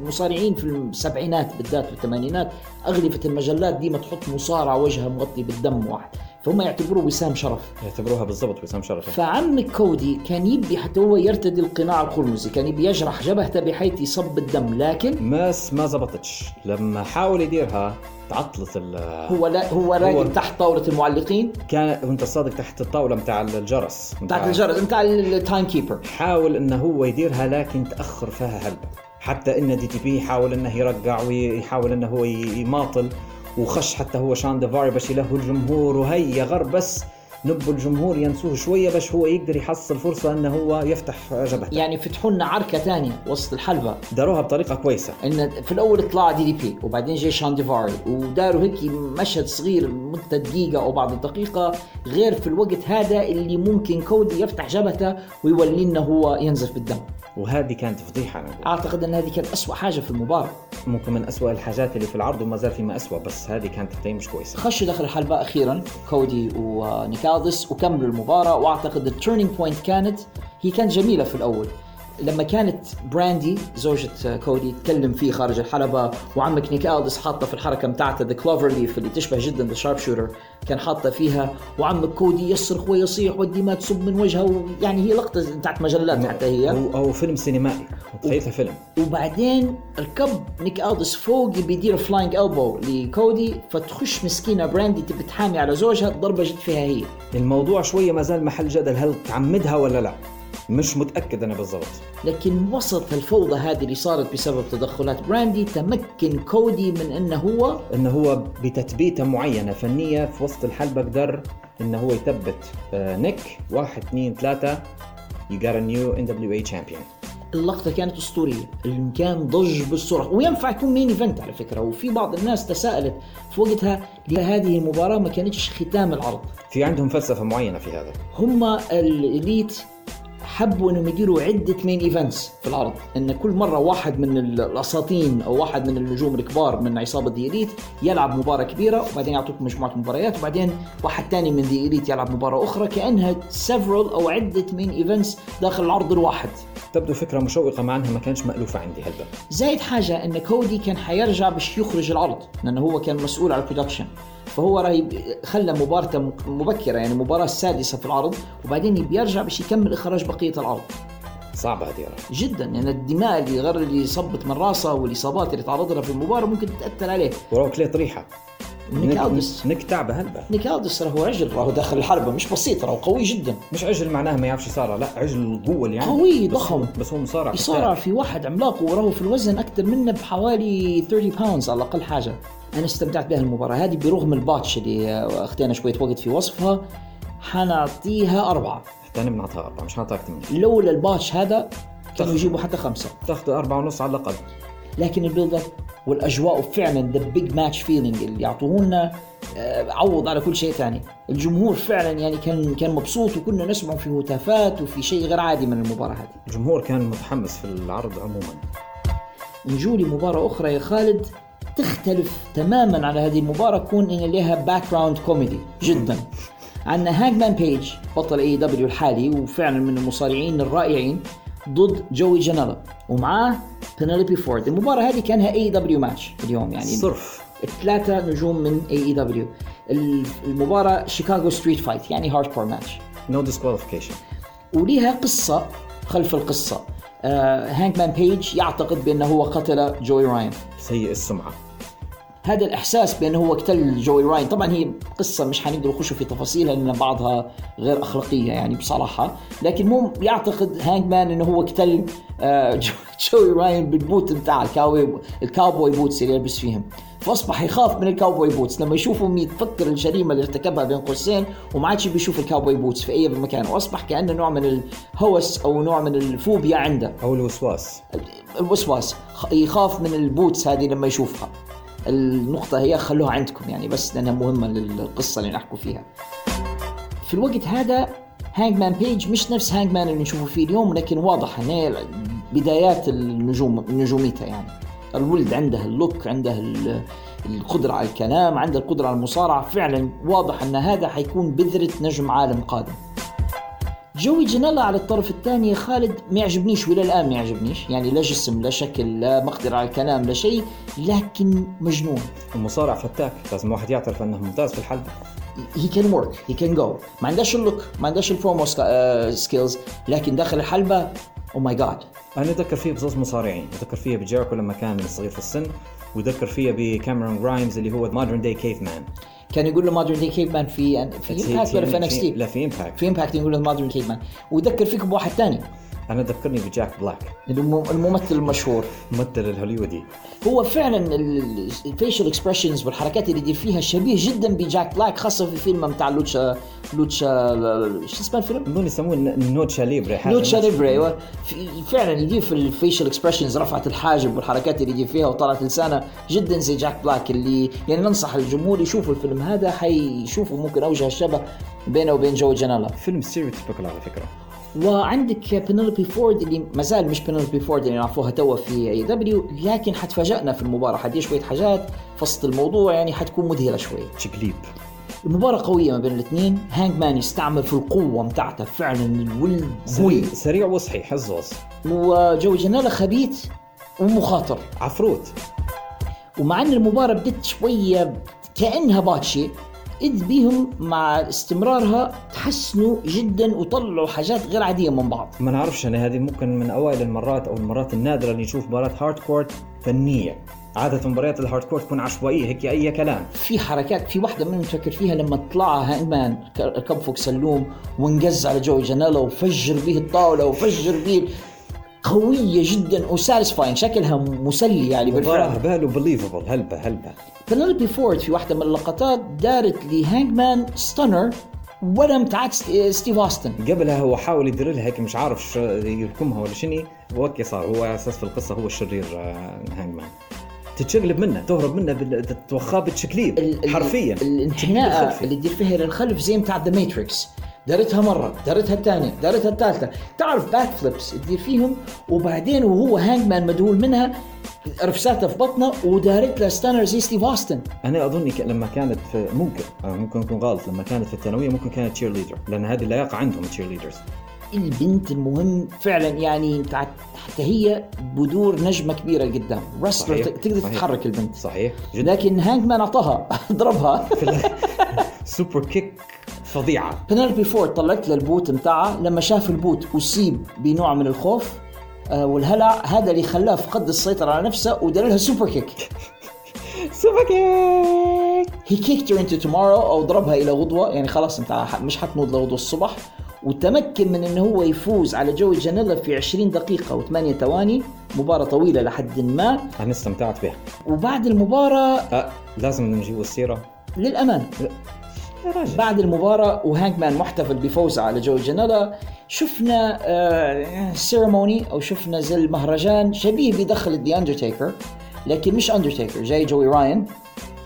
S1: المصارعين في السبعينات بالذات والثمانينات. أغلفة المجلات ديما تحط مصارع وجهه مغطي بالدم واحد، فهم يعتبروه وسام شرف.
S2: يعتبروها بالضبط وسام شرف.
S1: فعم كودي كان يبي حتى هو يرتدي القناع القرمزي، كان يبي يجرح جبهته بحيث يصب الدم، لكن
S2: بس ما زبطتش. لما حاول يديرها تعطلت ال
S1: هو لا هو راقد تحت طاولة المعلقين.
S2: كان وانت صادق تحت الطاولة متاع الجرس
S1: تحت الجرس بتاع ال time keeper
S2: حاول إنه هو يديرها لكن تأخر فيها هلبة حتى إن DDP يحاول إنه يرقع ويحاول إنه هو يماطل. وخش حتى هو شان ديفاري باش يلهوا الجمهور. وهي غر بس نبوا الجمهور ينسوه شوية باش هو يقدر يحصل فرصة إنه هو يفتح جبهته.
S1: يعني فتحوا لنا عركة ثانية وسط الحلبة.
S2: داروها بطريقة كويسة.
S1: إن في الأول طلع DDP وبعدين جاي شان ديفاري وداروا هيك مشهد صغير مدة دقيقة أو بعض الدقيقة غير في الوقت هذا اللي ممكن كودي يفتح جبهته ويولي لنا هو ينزف بالدم
S2: وهذه كانت فضيحة. أنا أقول.
S1: أعتقد أن هذه كانت أسوأ حاجة في المباراة.
S2: ممكن من أسوأ الحاجات اللي في العرض وما زال فيما أسوأ بس هذه كانت حتى مش كويسة.
S1: خشوا داخل الحلبة أخيرا كودي ونيك ألدس وكملوا المباراة. وأعتقد ال turning point كانت هي كانت جميلة في الأول. لما كانت براندي زوجة كودي تكلم فيه خارج الحلبة وعمك نيك ألدس حاطة في الحركة بتاعته the cloverleaf اللي تشبه جدا the sharpshooter كان حاطة فيها وعمك كودي يصرخ ويصيح والدماء تصب من وجهه يعني هي لقطة بتاعت مجلات حتى هي.
S2: أو, فيلم سينمائي تخيلها فيلم.
S1: وبعدين ركب نيك ألدس فوق بيدير flying elbow لكودي فتخش مسكينة براندي تبي تحامي على زوجها ضربه جت فيها هي.
S2: الموضوع شوية ما زال محل جدل هل تعمدها ولا لا؟ مش متأكد أنا بالضبط.
S1: لكن وسط الفوضى هذه اللي صارت بسبب تدخلات براندي تمكن كودي من إنه هو
S2: إنه هو بتثبيتة معينة فنية في وسط الحلبة قدر إنه هو يثبت آه، نيك واحد اثنين ثلاثة you got a new NWA champion.
S1: اللقطة كانت أسطورية. المكان ضج بالصرخ وينفع يكون main event على فكرة. وفي بعض الناس تساءلت في وقتها هذه المباراة ما كانتش ختام العرض.
S2: في عندهم فلسفة معينة في هذا.
S1: هم ال Elite حبوا انهم يديروا عدة main events في العرض إن كل مرة واحد من الأساطين أو واحد من النجوم الكبار من عصابة the Elite يلعب مباراة كبيرة وبعدين يعطوك مجموعة مباريات وبعدين واحد ثاني من the Elite يلعب مباراة أخرى كأنها several أو عدة main events داخل العرض الواحد.
S2: تبدو فكرة مشوقة مع أنها ما كانش مألوفة عندي هلبا.
S1: زايد حاجة إن كودي كان حيرجع باش يخرج العرض لأنه هو كان مسؤول على ال production. فهو راي خلى مبارته مبكرة يعني المباراه السادسه في العرض وبعدين يبي يرجع باش يكمل إخراج بقية العرض.
S2: صعبة هذه.
S1: جدا يعني الدماء اللي غير اللي صبت من راسه والإصابات اللي تعرض لها في المباراة ممكن تأثر عليه.
S2: وراهو كلي طريحة.
S1: نيك
S2: نك-
S1: ألدس.
S2: نك تعبه هلبة.
S1: نيك راهو عجل راهو داخل الحلبه مش بسيط راهو قوي جدا.
S2: مش عجل معناها ما يعرفش يصارع لا عجل اللي عنده
S1: قوي، ضخم.
S2: بس هو مصارع
S1: يصارع. في واحد عملاق وراهو في الوزن أكثر منه بحوالي 30 pounds على الأقل حاجة. أنا استمتعت بها المباراة. هذه برغم ال botch اللي اخذنا شوية وقت في وصفها حنعطيها أربعة.
S2: حتى أنا بنعطيها أربعة مش حنعطيها من كده.
S1: لولا ال botch هذا كانوا يجيبوا حتى خمسة.
S2: تاخذ أربعة ونص على الأقل.
S1: لكن ال build up والأجواء فعلا the big match feeling اللي يعطوه لنا آه، عوض على كل شيء ثاني الجمهور فعلا يعني كان كان مبسوط وكنا نسمع في هتافات وفي شيء غير عادي من المباراة هذه.
S2: الجمهور كان متحمس في العرض عموما.
S1: نجوا لمباراة أخرى يا خالد تختلف تماما على هذه المباراة كون إن لها background كوميدي جدا. عندنا هانجمان بيج بطل AEW الحالي وفعلا من المصارعين الرائعين. ضد جوي جانيلا ومعاه بينيلوبي فورد المباراة هذه كانها AEW match اليوم يعني.
S2: صرف.
S1: ثلاثة نجوم من AEW المباراة شيكاغو street fight يعني hardcore match
S2: no disqualification
S1: وليها قصة خلف القصة. آه هانجمان بيج يعتقد بأنه هو قتل جوي راين.
S2: سيء السمعة.
S1: هذا الإحساس بأنه هو اقتل جوي راين. طبعا هي قصة مش حنقدر نخش في تفاصيلها لأن بعضها غير أخلاقية يعني بصراحة. لكن مو يعتقد هانج مان إنه هو اقتل آه، جو- جوي راين بال boot بتاع ال cow- ال cowboy boots اللي يلبس فيهم. فأصبح يخاف من ال cowboy boots. لما يشوفهم يتفكر الجريمة اللي ارتكبها بين قوسين وما عادش بيشوف ال cowboy boots في أي مكان. وأصبح كأنه نوع من الهوس أو نوع من الفوبيا عنده.
S2: أو الوسواس.
S1: الوسواس. يخاف من ال boots هذه لما يشوفها. النقطة هي خلوها عندكم يعني بس لأنها مهمة للقصة اللي نحكوا فيها. في الوقت هذا هانجمان بيج مش نفس هانجمان اللي نشوفه فيه اليوم لكن واضح هي بدايات النجوم نجوميته يعني. الولد عنده ال look عنده ال- القدرة على الكلام عنده القدرة على المصارعة. فعلا واضح إن هذا حيكون بذرة نجم عالم قادم. جوي جنالا على الطرف الثاني خالد ما يعجبنيش ولا الآن ما يعجبنيش. يعني لا جسم لا شكل لا مقدرة على الكلام لا شيء لكن مجنون.
S2: المصارع فتاك لازم واحد يعترف أنه ممتاز في الحلبة
S1: he can work he can go ما عندهاش ال look ما عندهاش ال promo skills لكن داخل الحلبة oh oh my God
S2: أنا أتذكر فيه بزوز مصارعين. أتذكر فيه بجيريكو لما كان صغير في السن وأتذكر فيه بكاميرون جرايمز اللي هو modern day caveman
S1: كان يقول له modern day caveman في في امباكت ولا في NXT
S2: لا في امباكت
S1: في امباكت يقول له modern caveman وذكر فيكم بواحد ثاني
S2: أنا ذكرني بجاك بلاك.
S1: الممثل المشهور.
S2: ممثل الهوليودي.
S1: هو فعلا ال facial expressions والحركات اللي يدير فيها شبيه جدا بجاك بلاك خاصة في فيلم بتاع لوتشا لوتشا شو اسمه الفيلم؟
S2: أظن يسموه ناتشو ليبري نفس-
S1: ليبري أيوه فعلا يدير في ال facial expressions رفعت الحاجب والحركات اللي يدير فيها وطلعت لسانه جدا زي جاك بلاك اللي يعني ننصح الجمهور يشوفوا الفيلم هذا حيشوفوا ممكن أوجه الشبه بينه وبين جو جنالا
S2: فيلم stereotypical على فكرة.
S1: وعندك بينيلوبي فورد اللي ما زال مش بينيلوبي فورد اللي نعرفوها توا في AEW لكن حتفاجئنا في المباراة. حتدير شوية حاجات فصل الموضوع يعني حتكون مذهلة شوي.
S2: تشقليب
S1: المباراة قوية ما بين الاثنين. هانجمان يستعمل في القوة متاعته فعلا الولد قوي.
S2: سريع, سريع وصحي حزوز
S1: وجوي جنالا خبيث ومخاطر.
S2: عفروت.
S1: ومع إن المباراة بدت شوية كأنها botchy إذ بيهم مع استمرارها تحسنوا جدا وطلعوا حاجات غير عادية من بعض.
S2: ما نعرفش أنا هذه ممكن من أوائل المرات أو المرات النادرة اللي نشوف مباراة hardcore فنية. عادة مباريات ال hardcore تكون عشوائية هيك أي كلام.
S1: في حركات في واحدة منهم تفكر فيها لما طلع هانمان ركب فوق سلوم وانقز على جوي جنالا وفجر به الطاولة وفجر به قوية جدا و satisfying شكلها مسلي يعني بالفعل.
S2: هبال و believable هلبة هلبة.
S1: بينيلوبي فورد في واحدة من اللقطات دارت لهانجمان stunner ولا متاع ست- ستيف اوستن
S2: قبلها هو حاول يدير لها هيك مش عارف يركمها ولا شني وهيك صار؟ هو أساس في القصة هو الشرير آه، هانجمان تتشقلب منه تهرب منه بال- تتوخاه
S1: ال-
S2: حرفيا.
S1: الانحناء
S2: خلفي.
S1: اللي تدير فيها للخلف زي بتاع The Matrix دارتها مرة دارتها الثانية دارتها الثالثة. تعرف back flips تدير فيهم؟ وبعدين وهو هانجمان مدهول منها رفساتها في بطنه ودارت له stunner زي ستيف
S2: أوستن. أنا أظن لما كانت في ممكن آه، ممكن أكون غلط. لما كانت في الثانوية ممكن كانت cheerleader لأن هذه اللياقة عندهم cheerleaders
S1: البنت المهم فعلا يعني حتى هي بدور نجمة كبيرة قدام
S2: wrestler.
S1: تقدر
S2: صحيح.
S1: تتحرك البنت.
S2: صحيح جدا.
S1: لكن هانجمان أعطاها ضربها.
S2: super kick فظيعة.
S1: بينيلوبي فورد طلعت لل boot متاعها لما شاف ال boot أصيب بنوع من الخوف آه، والهلع هذا اللي خلاه فقد السيطرة على نفسه ودار لها super
S2: kick super kick
S1: هي kicked into tomorrow أو ضربها إلى غدوة. يعني خلاص أنت مش حتموت لغدوة الصبح. وتمكن من انه هو يفوز على جوي جانيلا في 20 دقيقة و8 ثواني. مباراة طويلة لحد ما.
S2: أنا استمتعت بها
S1: وبعد المباراة
S2: أه لازم نجيب يا راجل
S1: بعد المباراة وهانجمان محتفل بفوزه على جوي جانيلا شفنا آه ceremony أو شفنا زي المهرجان شبيه بدخلة the اندرتيكر لكن مش اندرتيكر جاي جوي راين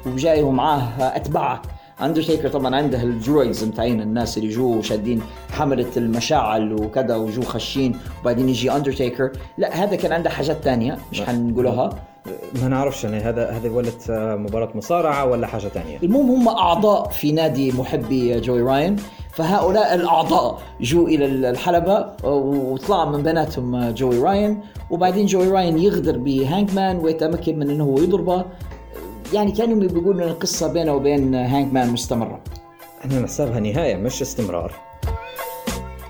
S1: وجاي ومعاه أتباعه. اندرتيكر طبعا عنده ال druids متاعين الناس اللي جو شادين حملة المشاعل وكذا وجو خشين وبعدين يجي اندرتيكر لا هذا كان عنده حاجات تانية مش حنقولها
S2: ما نعرفش يعني هذا هذا ولت آه، مباراة مصارعة ولا حاجة تانية؟
S1: المهم هم أعضاء في نادي محبي جوي راين فهؤلاء الأعضاء جو إلى الحلبة وطلع من بيناتهم جوي راين وبعدين جوي راين يغدر بهانجمان ويتمكن من إنه هو يضربه. يعني كانوا بيقولوا ان القصة بينه وبين هانجمان مستمرة.
S2: إحنا نحسبها نهاية مش استمرار.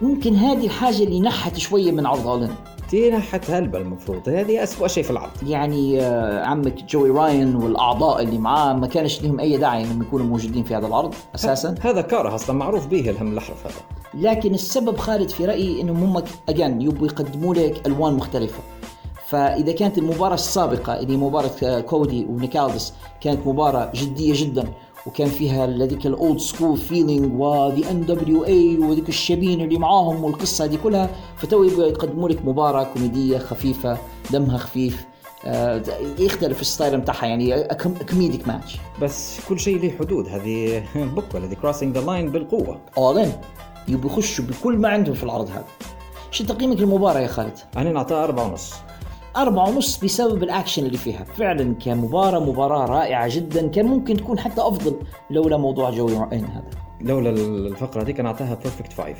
S1: ممكن هذه الحاجة اللي نحت شوية من عرض All In
S2: دي نحت هلبة المفروض هذه أسوأ شيء في العرض.
S1: يعني آه، عمك جوي راين والأعضاء اللي معاه ما كانش لهم أي داعي إنهم يكونوا موجودين في هذا العرض أساسا.
S2: هذا كاره أصلا معروف به الهم الأحرف هذا.
S1: لكن السبب خالد في رأيي إنهم هم again يبغوا يقدموا لك ألوان مختلفة. فإذا كانت المباراة السابقة اللي مباراة آه، كودي ونيك الديس كانت مباراة جدية جدا وكان فيها هذيك ال old school feeling و the NWA وذيك الشبين اللي معاهم والقصة دي كلها فتو يقدموا لك مباراة كوميدية خفيفة دمها خفيف آه، يختلف ال style بتاعها يعني comedic match
S2: بس كل شيء له حدود هذه بقوة هذه crossing the line بالقوة.
S1: All In يبغوا يخشوا بكل ما عندهم في العرض هذا. شو تقييمك للمباراة يا خالد؟
S2: أنا نعطيها أربعة ونص.
S1: أربعة ونص بسبب الأكشن اللي فيها. فعلا كمباراة مباراة رائعة جدا كان ممكن تكون حتى أفضل لولا موضوع جوي راين هذا.
S2: لولا الفقرة دي كان أعطاها perfect five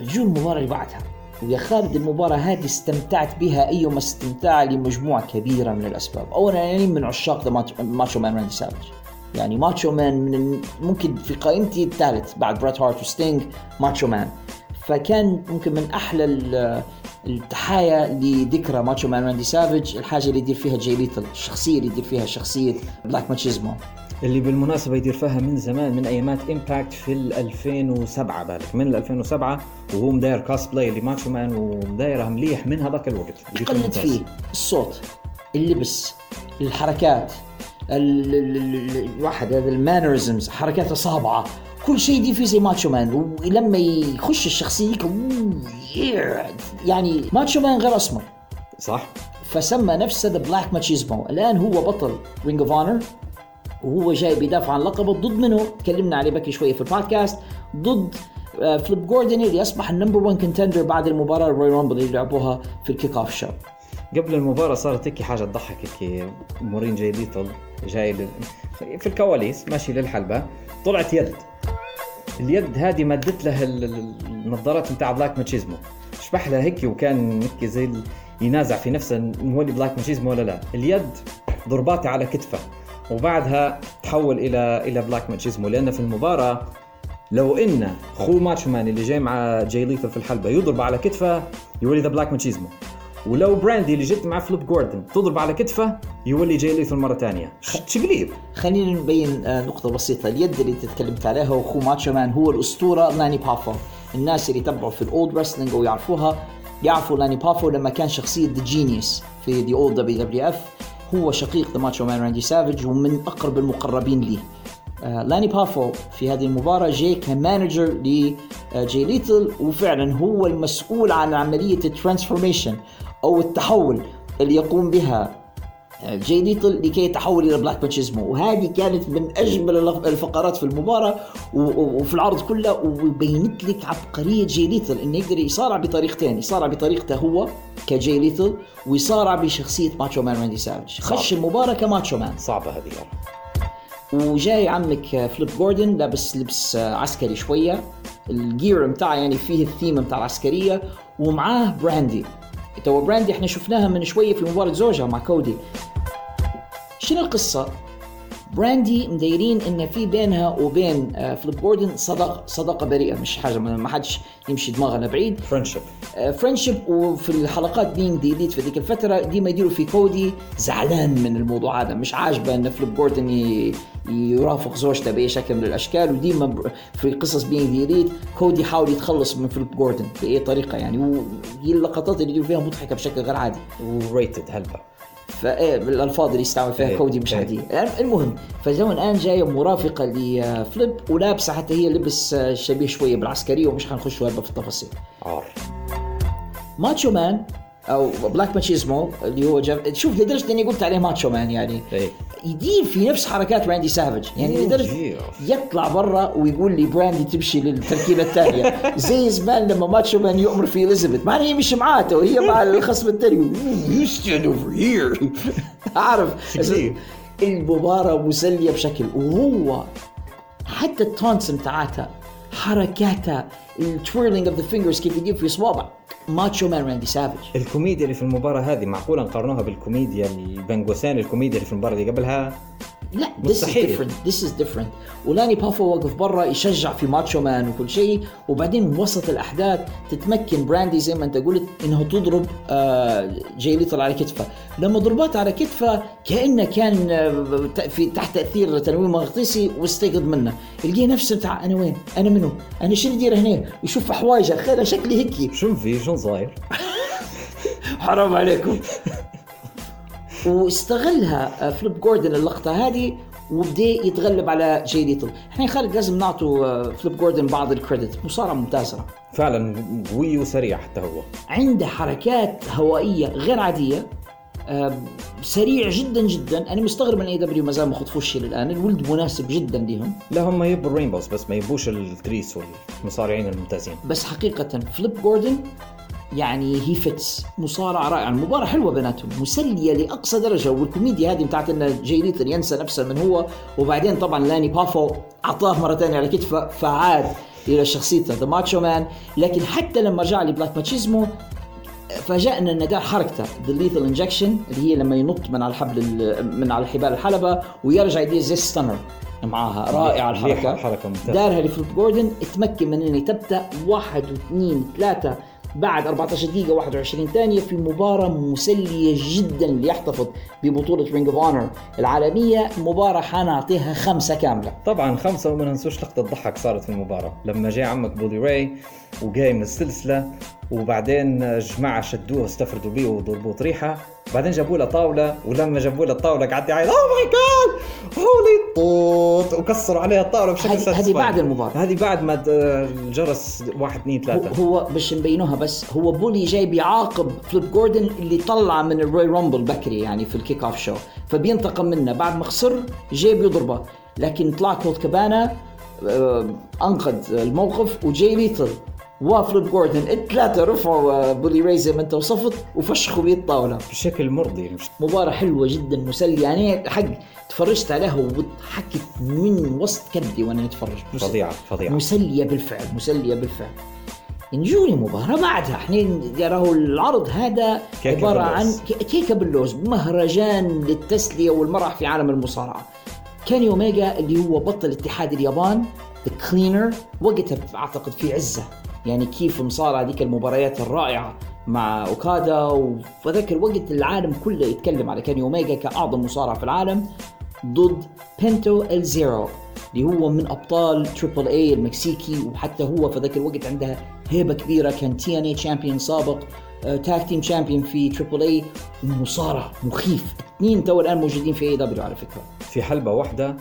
S1: جو المباراة اللي بعدها. ويا خالد المباراة هذه استمتعت بها أيما استمتاع لمجموعة كبيرة من الأسباب. أولا يعني من عشاق the ماتشو مان راندي سافج. يعني ماتشو مان من ممكن في قائمتي الثالث بعد بريت هارت وستينج ماتشو مان. فكان ممكن من أحلى التحايا لذكرى ماتشو مان راندي سافج الحاجة اللي يدير فيها جاي ليثل الشخصية اللي يدير فيها شخصية بلاك ماتشيزمو.
S2: اللي بالمناسبة يدير فيها من زمان من أيامات Impact في ال 2007 بالك. من ال 2007 وهو مداير كوسبلاي لماتشو مان ومدايرها مليح من هذاك الوقت. اللي ممتاز.
S1: فيه الصوت اللبس الحركات ال- ال- ال- ال- الواحد هذا ال mannerisms حركات اصابعه كل شيء دي فيه زي ماتشو مان ولما يخش الشخصية. يعني ماتشو مان غير اسمر
S2: صح؟
S1: فسمى نفسه the بلاك ماتشيزمو الآن هو بطل Ring of Honor وهو جاي بيدافع عن لقبه ضد منه تكلمنا عليه بكري شوية في البودكاست. ضد آه، فليب جوردن اللي أصبح ال number 1 contender بعد المباراة ال royal rumble اللي لعبوها في ال kick off show
S2: قبل المباراة صارت هيك حاجة تضحك هيك مورين جاي ليثل جاي لل... في الكواليس ماشي للحلبة طلعت يد. اليد هذه مدت له ال- ال- النظارات متاع بلاك ماتشيزمو. شبح له هيك وكان هيك زي ينازع في نفسه مولي بلاك ماتشيزمو ولا لا. اليد ضرباتها على كتفه وبعدها تحول إلى إلى بلاك ماتشيزمو. لأن في المباراة لو إن خو ماتشو مان اللي جاي مع جاي ليثل في الحلبة يضرب على كتفه يولي the Black Machismo. ولو براندي اللي جت مع فليب جوردن تضرب على كتفه يولي جاي ليثل مرة ثانية شقليب.
S1: خلينا نبين آه، نقطة بسيطة. اليد اللي تتكلمت عليها وخو ماتشو مان هو الأسطورة لاني بافو. الناس اللي يتبعوا في ال old wrestling أو يعرفوها يعرفوا لاني بافو لما كان شخصية The Genius في the old WWF هو شقيق the Macho Man راندي سافج ومن أقرب المقربين ليه. آه، لاني بافو في هذه المباراة جاي ك manager لجاي ليثل وفعلا هو المسؤول عن عملية ال transformation. أو التحول اللي يقوم بها. جاي ليثل لكي يتحول إلى بلاك ماتشيزمو وهذه كانت من أجمل الف- الفقرات في المباراة وفي العرض كله وبينت لك عبقرية جاي ليثل إنه يقدر يصارع بطريقتين. يصارع بطريقته هو كجاي ليثل ويصارع بشخصية ماتشو مان راندي سافج. خش المباراة كماتشو مان.
S2: صعبة هذه
S1: وجاي عمك فليب جوردن لابس لبس عسكري شوية. ال gear بتاعه يعني فيه الثيم بتاع العسكرية ومعاه براندي تو براندي إحنا شفناها من شوية في مباراة زوجها مع كودي. شنو القصة؟ براندي مدايرين إن في بينها وبين آه، فليب جوردن صداقه صداقه بريئة مش حاجة ما حدش يمشي دماغنا بعيد
S2: friendship
S1: friendship وفي الحلقات The Elite في ذيك الفترة ديما يديروا في كودي زعلان من الموضوع هذا مش عاجبه إن فليب جوردن يرافق زوجته بأي شكل من الأشكال وديما في قصص بينج دي ليد كودي يحاول يتخلص من فليب جوردن بأي طريقة يعني وهي اللقطات اللي يديروا فيها مضحكة بشكل غير عادي.
S2: وريتد هلبة.
S1: فايه بالألفاظ اللي يستعمل فيها
S2: إيه،
S1: كودي مش
S2: إيه.
S1: عادية. يعني المهم فجو الآن جاية مرافقة لفليب ولابسة حتى هي لبس آه، شبيه شوية بالعسكرية ومش حنخش هذا في التفاصيل.
S2: عار
S1: ماتشو مان أو بلاك ماتشيزمو اللي هو جاب شوف لدرجه إني قلت عليه ماتشو مان يعني.
S2: إيه.
S1: يدير في نفس حركات راندي سافج. يعني لدرجه. يطلع برا ويقول لي براندي تمشي للتركيبة الثانية زي زمان لما ماتشو مان يؤمر في إليزابيث. ما هي مش معاته وهي مع الخصم الثاني you stand over here عارف. المباراة مسلية بشكل وهو حتى ال taunts بتاعتها حركاتها ال twirling of the fingers كيف يدير في صوابع ماتشو مان راندي سافج
S2: الكوميديا اللي في المباراة هذه معقولة نقارنوها بالكوميديا البنغوسان الكوميديا اللي في المباراة اللي قبلها؟
S1: لا this is
S2: مستحيل.
S1: different. This is different. ولاني بافو وقف برا يشجع في ماتشو مان وكل شيء. وبعدين وسط الأحداث تتمكن براندي زي ما انت قلت انه تضرب آه، جاي ليثل على كتفه. لما ضربات على كتفه كأنه كان آه، في تحت تأثير تنويم مغناطيسي واستيقظ منه. يلقيه نفسه بتاع أنا وين؟ أنا منو؟ أنا شو ندير هنا؟ يشوف حوايجه خير شكلي هيك
S2: شو في؟ شو صاير؟
S1: حرام عليكم. واستغلها آه، فليب جوردن اللقطة هذه وبدأ يتغلب على جاي ليثل. إحنا خالد لازم نعطوا آه، فليب جوردن بعض ال credit. مصارع ممتازة.
S2: فعلا قوي وسريع حتى هو.
S1: عنده حركات هوائية غير عادية آه، سريع جدا جدا. أنا مستغرب من AEW ما زال ما خطفوش الان الولد مناسب جدا لهم.
S2: لا هم يبوا ال rainbows بس ما يبوش التريس والمصارعين الممتازين.
S1: بس حقيقة فليب جوردن يعني هي فيتس مصارعة رائعة المباراة حلوة بيناتهم. مسلية لأقصى درجة. والكوميديا هذه بتاعت أن جاي ليثل ينسى نفسه من هو. وبعدين طبعا لاني بافو أعطاه مرة ثانية على كتفه. فعاد إلى شخصيته. the Macho Man لكن حتى لما رجع لبلاك ماتشيزمو فاجأنا إن ده حركته. the Lethal Injection اللي هي لما ينط من على الحبل ال- من على حبال الحلبة ويرجع يدير زي stunner معاها. رائعة
S2: ريحة
S1: الحركة
S2: حركة ممتازة.
S1: دارها لفليب جوردن. اتمكن من انه تبدأ واحد واثنين ثلاثة. بعد 14 دقيقة 21 ثانية في مباراة مسلية جدا ليحتفظ ببطولة Ring of Honor العالمية. مباراة حنعطيها خمسة كاملة.
S2: طبعا خمسة وما ننسوش لقطة ضحك صارت في المباراة. لما جاء عمك بولي راي وجاي من السلسلة وبعدين جماعة شدوه استفردوا بيه وضربوه طريحة بعدين جابوا له طاولة ولما جابوا له الطاولة قعد يعيط oh my God holy طوط! وكسروا عليها الطاولة بشكل
S1: هذه- هذه. بعد المباراة.
S2: هذه بعد ما الجرس واحد اثنين
S1: هو,
S2: ثلاثة.
S1: هو باش نبينوها بس هو بولي جاي بيعاقب فليب جوردن اللي طلع من الرويال رامبل بكري يعني في ال kickoff show فبينتقم منه. بعد ما خسر جاي بيضربه. لكن طلع كولت كابانا آه، أنقذ الموقف وجاي ليتل وفليب جوردن الثلاثة رفعوا آه، بولي راي زي ما انت وصفت وفشخوا بيه الطاوله
S2: بشكل مرضي مش
S1: مباراة حلوة جدا مسلية. يعني حق تفرجت عليها وضحكت من وسط كبدي وأنا نتفرج مس-
S2: فظيعة فظيعة.
S1: مسلية بالفعل مسلية بالفعل. نجوني مباراة بعدها. إحنا راهو العرض هذا عبارة عن كيكة باللوز مهرجان للتسلية والمرح في عالم المصارعة. كاني اوميجا اللي هو بطل اتحاد اليابان The Cleaner وقتها أعتقد في عزة. يعني كيف مصارع ذيك المباريات الرائعة مع أوكادا وفذاك الوقت العالم كله يتكلم على كاني اوميجا كأعظم مصارع في العالم ضد بنتا الزيرو اللي هو من أبطال Triple A المكسيكي وحتى هو في ذاك الوقت عنده هيبة كبيرة. كان TNA champion سابق tag team champion في Triple A مصارع مخيف. اثنين تو الآن موجودين في AEW على فكرة.
S2: في حلبة واحدة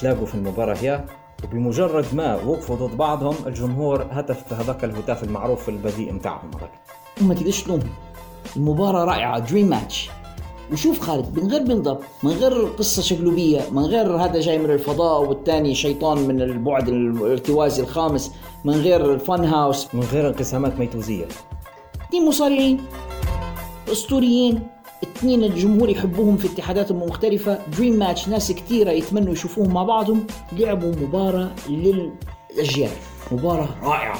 S2: تلاقوا في المباراة هي وبمجرد ما وقفوا ضد بعضهم الجمهور هتف هذاك الهتاف المعروف البذيء متاعهم هذاك.
S1: وما تقدرش تلومهم المباراة رائعة dream match وشوف خالد من غير build up من غير قصة شقلوبية من غير هذا جاي من الفضاء والثاني شيطان من البعد الارتوازي الخامس من غير الفن هاوس
S2: من غير انقسامات ميتوزية.
S1: اثنين مصارعين أسطوريين. اثنين الجمهور يحبوهم في اتحاداتهم المختلفة. دريم ماتش ناس كثيرة يتمنوا يشوفوهم مع بعضهم. لعبوا مباراة للأجيال. مباراة رائعة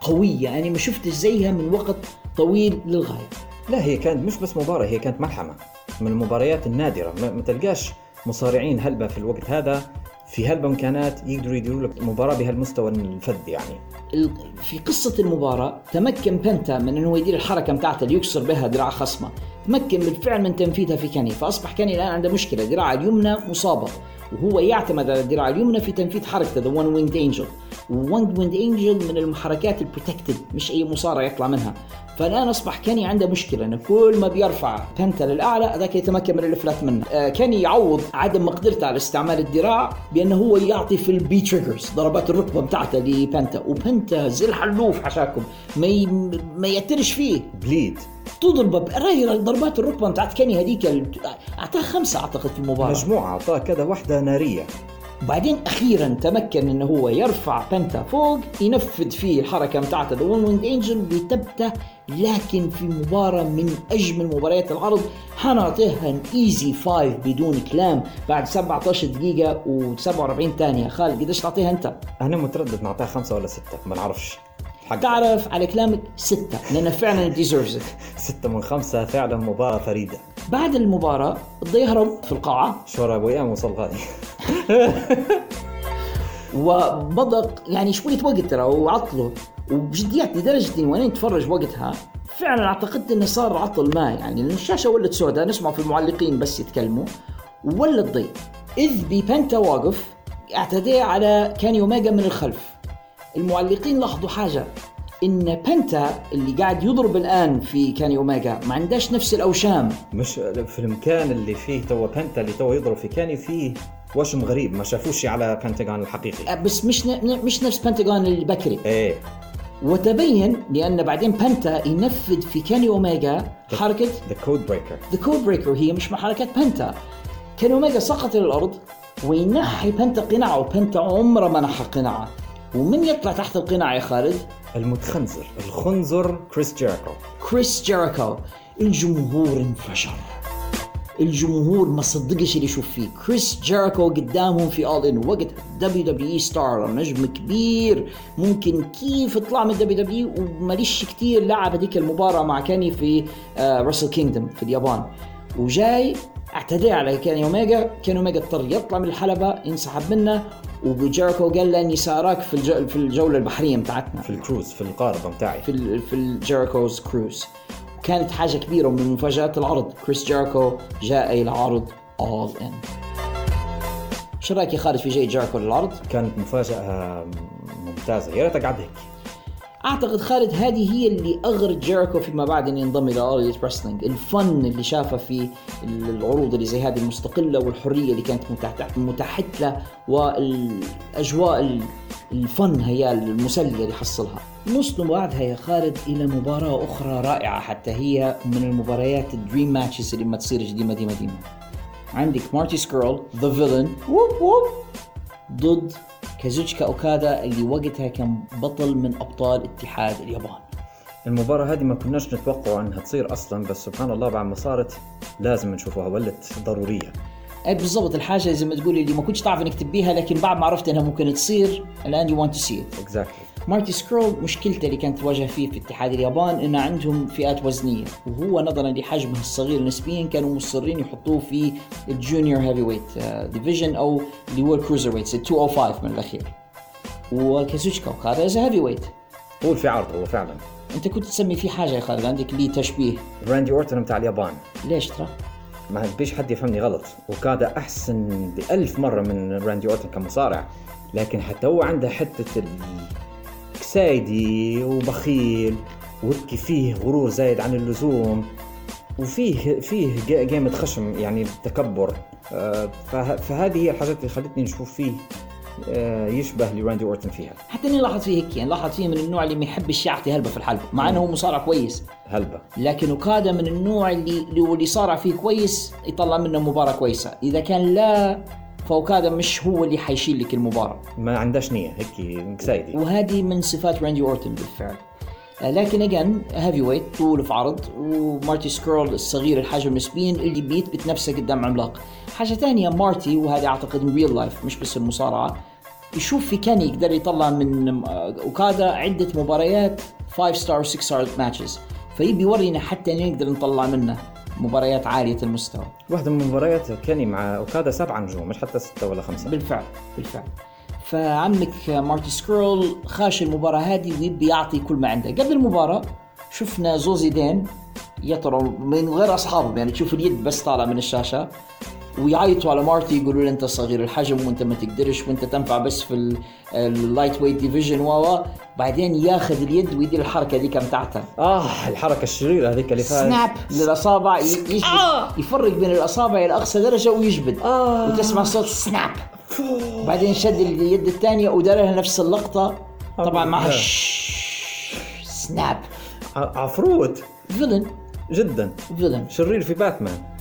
S1: قوية يعني ما شفتش زيها من وقت طويل للغاية.
S2: لا هي كانت مش بس مباراة هي كانت ملحمة. من المباريات النادرة. ما, تلقاش مصارعين هلبة في الوقت هذا. في هالامكانات يقدروا يديروا لك مباراة بهالمستوى الفذ يعني.
S1: في قصة المباراة تمكن بنتا من أنه يدير الحركة بتاعته اللي يكسر بها ذراع خصمه. تمكن بالفعل من تنفيذها في كاني فاصبح كاني الآن عنده مشكلة ذراعه اليمنى مصابة. وهو يعتمد على الذراع اليمنى في تنفيذ حركته the One Winged Angel One Winged Angel من الحركات ال protected مش أي مصارع يطلع منها. فالان اصبح كاني عنده مشكلة انه كل ما بيرفع بنتا للأعلى ذاك يتمكن من الإفلات منه. آه كاني يعوض عدم مقدرته على استعمال الذراع بأنه هو يعطي في ال V-Triggers ضربات الركبة بتاعته لبنتا وبنتا زي الحلوف حشاكم ما ي... ما يأثرش فيه.
S2: بليد.
S1: تضربه براي ضربات الركبة بتاعت كاني هذيك أعطاه خمسة أعتقد في المباراة.
S2: مجموعة أعطاه كذا واحدة نارية.
S1: وبعدين أخيرا تمكن إنه هو يرفع بنتا فوق ينفذ فيه الحركة بتاعته the One Winged Angel ويثبته لكن في مباراة من أجمل مباريات العرض حنعطيها an easy five بدون كلام بعد 17 دقيقة و47 ثانية. خالد قديش تعطيها أنت؟
S2: أنا متردد نعطيها خمسة ولا ستة ما نعرفش. حق
S1: تعرف على كلامك ستة لأنه فعلا ديزيرفز
S2: ستة من خمسة فعلا مباراة فريدة.
S1: بعد المباراة يهرب في القاعة.
S2: أبو إيام وصل غالي
S1: ومضى يعني شوية وقت ترى وعطله وبجديات لدرجة إني وأنا اتفرج وقتها فعلا اعتقدت إنه صار عطل ما يعني لأن الشاشة ولت سوداء نسمع في المعلقين بس يتكلموا. ولى الضي إذ ببنتا واقف اعتدى على كاني اوميجا من الخلف. المعلقين لاحظوا حاجة إن بنتا اللي قاعد يضرب الآن في كاني اوميجا ما عندهاش نفس الأوشام.
S2: مش في المكان اللي فيه تو بنتا اللي تو يضرب فيه كان فيه وشم غريب ما شافوش على بنتاغون الحقيقي.
S1: بس مش ن- مش نفس بنتاغون البكري.
S2: إيه.
S1: وتبين لأن بعدين بنتا ينفذ في كاني اوميجا
S2: حركة the
S1: Codebreaker the Codebreaker هي مش من حركات بنتا كاني اوميجا سقط للارض وينحي بنتا قناعة وبنتا عمره ما نحى قناعة. ومن يطلع تحت القناع يا خالد؟
S2: المتخنزر الخنزر كريس جيريكو
S1: كريس جيريكو الجمهور انفجر. الجمهور ما صدقش اللي يشوف فيه. كريس جيريكو قدامهم في All In وقت WWE اي ستار نجم كبير. ممكن كيف طلع من دبليو دبليو وماليش كتير لعب هذيك المباراة مع كاني في Wrestle Kingdom في اليابان. وجاي اعتدى على كاني اوميجا كاني اوميجا اضطر يطلع من الحلبة ينسحب منه. وجيريكو قال له إني سأراك في في الجولة البحرية بتاعتنا.
S2: في الكروز في القارب بتاعي.
S1: في ال في ال Jericho's cruise. كانت حاجة كبيرة ومن مفاجآت العرض. كريس جيريكو جاء إلى العرض All In. شو رأيك يا خالد في جاي جيريكو للعرض؟
S2: كانت مفاجأة ممتازة. يا ريتها قعد هيك.
S1: أعتقد خالد هذه هي اللي اغرت جيريكو فيما بعد ان ينضم إلى All Wrestling الفن اللي شافه في العروض اللي زي هذه المستقلة والحرية اللي كانت متاحت متاحت له والأجواء ال- الفن هي المسلية اللي حصلها. نوصل بعدها يا خالد إلى مباراة أخرى رائعة حتى هي من المباريات ال dream matches اللي ما تصير ديما ديما ديما. عندك مارتي سكرول the villain whoop whoop. ضد كازوتشكا أوكادا اللي وقتها كان بطل من أبطال اتحاد اليابان.
S2: المباراة هذه ما كناش نتوقع إنها تصير أصلا بس سبحان الله بعد ما صارت لازم نشوفها ولت ضرورية.
S1: بالضبط الحاجة زي ما تقولي اللي ما كنتش تعرف إنك تبيها لكن بعد ما عرفت إنها ممكن تصير الان you want to see it
S2: exactly
S1: مارتي سكرول مشكلته اللي كانت تواجه فيه في اتحاد اليابان انه عندهم فئات وزنية وهو نظرا لحجمه الصغير نسبيا كانوا مصرين يحطوه في ال junior heavyweight division أو اللي هو ال cruiserweights ال 205 من الأخير. وكازوتشكا اوكادا is heavyweight
S2: طول في عرض هو فعلا.
S1: أنت كنت تسمي فيه حاجة يا خالد؟ عندك لي تشبيه.
S2: راندي اورتون بتاع اليابان.
S1: ليش ترى؟
S2: ما بيش حد يفهمني غلط. أوكادا أحسن بألف مرة من راندي اورتون كمصارع. لكن حتى هو عنده حتة الكسايدي وبخيل وهيك فيه غرور زايد عن اللزوم وفيه فيه جا- جيمة خشم يعني تكبر. آه، فه- فهذه هي الحاجات اللي خلتني نشوف فيه يشبه لراندي اورتون فيها.
S1: حتى إني لاحظ فيه هيك يعني لاحظ فيه من النوع اللي ما يحبش يعطي هلبة في الحلبة مع إنه هو مصارع كويس.
S2: هلبة.
S1: لكن أوكادا من النوع اللي اللي صارع فيه كويس يطلع منه مباراة كويسة. إذا كان لا فأوكادا مش هو اللي حيشيل لك المباراة.
S2: ما عندهاش نية هيك كسايدي
S1: وهذه من صفات راندي اورتون بالفعل. آه، لكن again heavyweight طول في عرض ومارتي سكرول الصغير الحجم نسبيا اللي بيثبت نفسه قدام عملاق. حاجة ثانية مارتي وهذه أعتقد من real life مش بس المصارعة يشوف في كان يقدر يطلع من اوكادا عدة مباريات 5 star 6 star matches فيبي يورينا حتى نقدر نطلع منه مباريات عالية المستوى.
S2: واحدة من مباريات كاني مع اوكادا سبعة نجوم مش حتى ستة ولا خمسة.
S1: بالفعل بالفعل. فعمك مارتي سكرول خاش المباراة هذه ويبي يعطي كل ما عنده. قبل المباراة شفنا زوز يدين يطروا من غير أصحابهم يعني تشوف اليد بس طالع من الشاشة. ويعيطوا على مارتي يقولوا له أنت صغير الحجم وأنت ما تقدرش وأنت تنفع بس في ال lightweight division و بعدين ياخذ اليد ويدير الحركة ذيك بتاعته
S2: آه الحركة الشريرة هذيك اللي فات
S1: snap للأصابع يجبد. يفرق بين الأصابع إلى أقصى درجة ويجبد.
S2: آه.
S1: وتسمع صوت snap بعدين شد اليد الثانية ودارها نفس اللقطة. طبعا مع
S2: آه. snap عفروت.
S1: villain
S2: جدا.
S1: villain
S2: شرير في باتمان.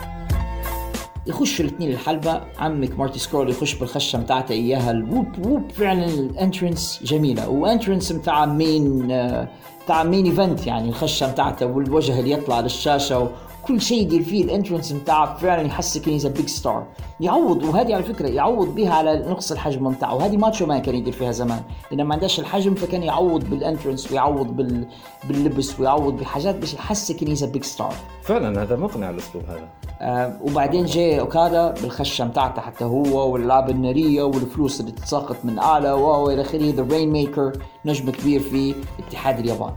S1: يخشوا الاثنين الحلبة. عمك مارتي سكرول يخش بالخشة متاعته إياها. ال whoop whoop فعلا ال entrance جميلة. و entrance متاع مين آه، متاع main event يعني الخشة متاعته والوجه اللي يطلع للشاشة وكل شيء يدير فيه ال entrance متاعه فعلا يحسك إنه big star يعوض وهذه على فكرة يعوض بها على نقص الحجم متاعه. وهذه ماتشو مان كان يدير فيها زمان. لأنه ما عندهاش الحجم فكان يعوض بال entrance ويعوض بال... باللبس ويعوض بحاجات باش يحسك إنه big star
S2: فعلا هذا مقنع الأسلوب هذا.
S1: آه، وبعدين جاي أوكادا بالخشة متاعته حتى هو والالعاب النارية والفلوس اللي تتساقط من أعلى و إلى آخره. the Rainmaker نجم كبير في اتحاد اليابان.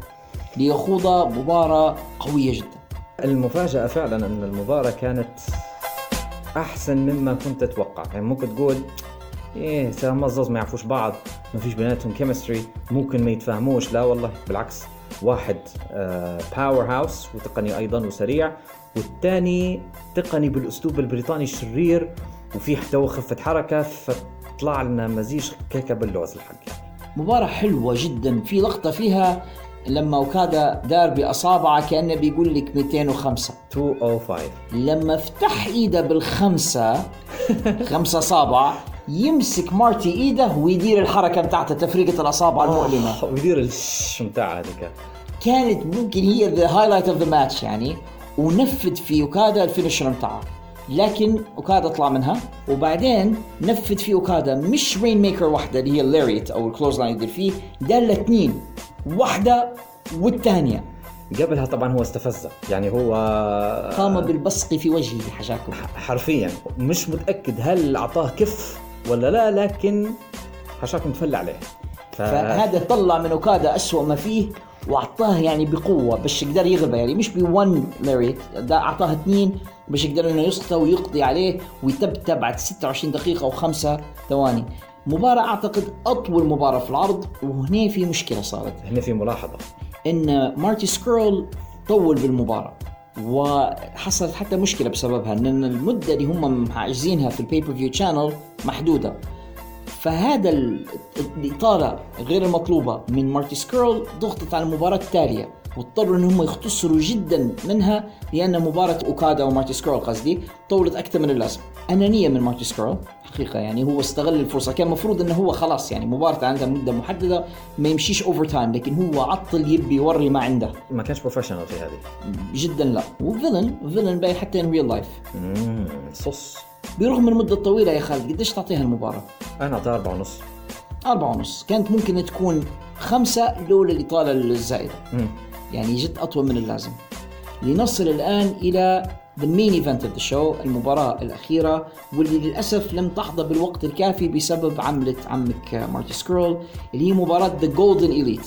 S1: ليخوض مباراة قوية جدا.
S2: المفاجأة فعلا أن المباراة كانت أحسن مما كنت أتوقع. يعني ممكن تقول إيه سام مزز ما يعرفوش بعض ما فيش بيناتهم chemistry ممكن ما يتفاهموش. لا والله بالعكس واحد powerhouse وتقني أيضا وسريع والثاني تقني بالأسلوب البريطاني الشرير وفيه تو خفة حركة فطلع لنا مزيج كيكة باللوز الحق.
S1: مباراة حلوة جدا في لقطة فيها لما اوكادا دار باصابعه كأنه بيقول لك 205
S2: 205
S1: لما فتح إيده بالخمسة خمسة أصابع يمسك مارتي إيده ويدير الحركة بتاعته تفريقة الأصابع المؤلمة.
S2: ويدير الش متاع هذيك.
S1: كانت ممكن هي the highlight of the match يعني ونفذ في اوكادا ال finisher بتاعه لكن أوكادا طلع منها. وبعدين نفذ في أوكادا مش Rainmaker واحدة اللي هي ال lariat أو ال clothesline يدير فيه دار اثنين واحدة والثانية.
S2: قبلها طبعا هو استفزه يعني هو
S1: قام بالبصق في وجهه حشاكم.
S2: حرفيا. مش متأكد هل أعطاه كف ولا لا لكن حشاكم تفل عليه. ف...
S1: فهذا طلع من أوكادا أسوأ ما فيه. وأعطاه يعني بقوة باش يقدر يغلبه يعني مش بون لاريت ده أعطاه اثنين باش يقدر إنه يسقطه ويقضي عليه ويتبتب بعد 26 دقيقة وخمسة ثواني. مباراة أعتقد أطول مباراة في العرض وهنا في مشكلة صارت.
S2: هنا في ملاحظة.
S1: إن مارتي سكرول طول بالمباراة وحصلت حتى مشكلة بسببها ان المدة اللي هم حاجزينها في ال pay-per-view channel محدودة. فهذا ال- الإطالة غير المطلوبة من مارتي سكرول ضغطت على المباراة التالية واضطروا ان هم يختصروا جدا منها لأن مباراة أوكادا ومارتي سكرول قصدي طولت أكثر من اللازم. أنانية من مارتي سكرول حقيقة يعني هو استغل الفرصة كان المفروض إنه هو خلاص يعني مباراة عندها مدة محددة ما يمشيش overtime لكن هو عطل يبي يوري ما عنده.
S2: ما كانش professional في هذه.
S1: جدا لا. و villain villain باين حتى ان real
S2: life صح
S1: برغم المدة الطويلة يا خالد قديش تعطيها المباراة؟
S2: أنا أعطيها أربعة ونص.
S1: أربعة ونص. كانت ممكن تكون خمسة لولا الإطالة الزائدة. يعني جد أطول من اللازم. لنصل الآن إلى the main event of the show المباراة الأخيرة واللي للأسف لم تحظى بالوقت الكافي بسبب عملة عمك مارتي سكرول اللي هي مباراة The Golden Elite.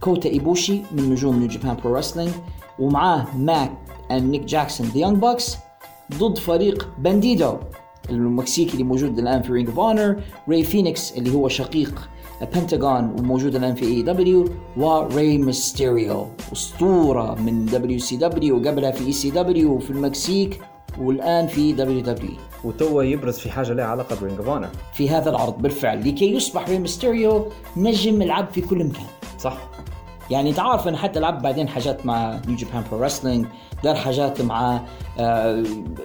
S1: كوتا إيبوشي من نجوم New Japan Pro Wrestling ومعاه Matt and Nick Jackson The Young Bucks ضد فريق بانديدو المكسيكي اللي موجود الآن في Ring of Honor راي فينيكس اللي هو شقيق بنتاغون وموجود الآن في AEW وري ميستيريو أسطورة من WCW وقبلها في ECW وفي المكسيك والآن في WWE
S2: وتو يبرز في حاجة لها علاقة ب Ring of Honor.
S1: في هذا العرض بالفعل لكي يصبح ري ميستيريو نجم لعب في كل مكان.
S2: صح.
S1: يعني انت عارف أنا حتى لعب بعدين حاجات مع New Japan Pro Wrestling دار حاجات مع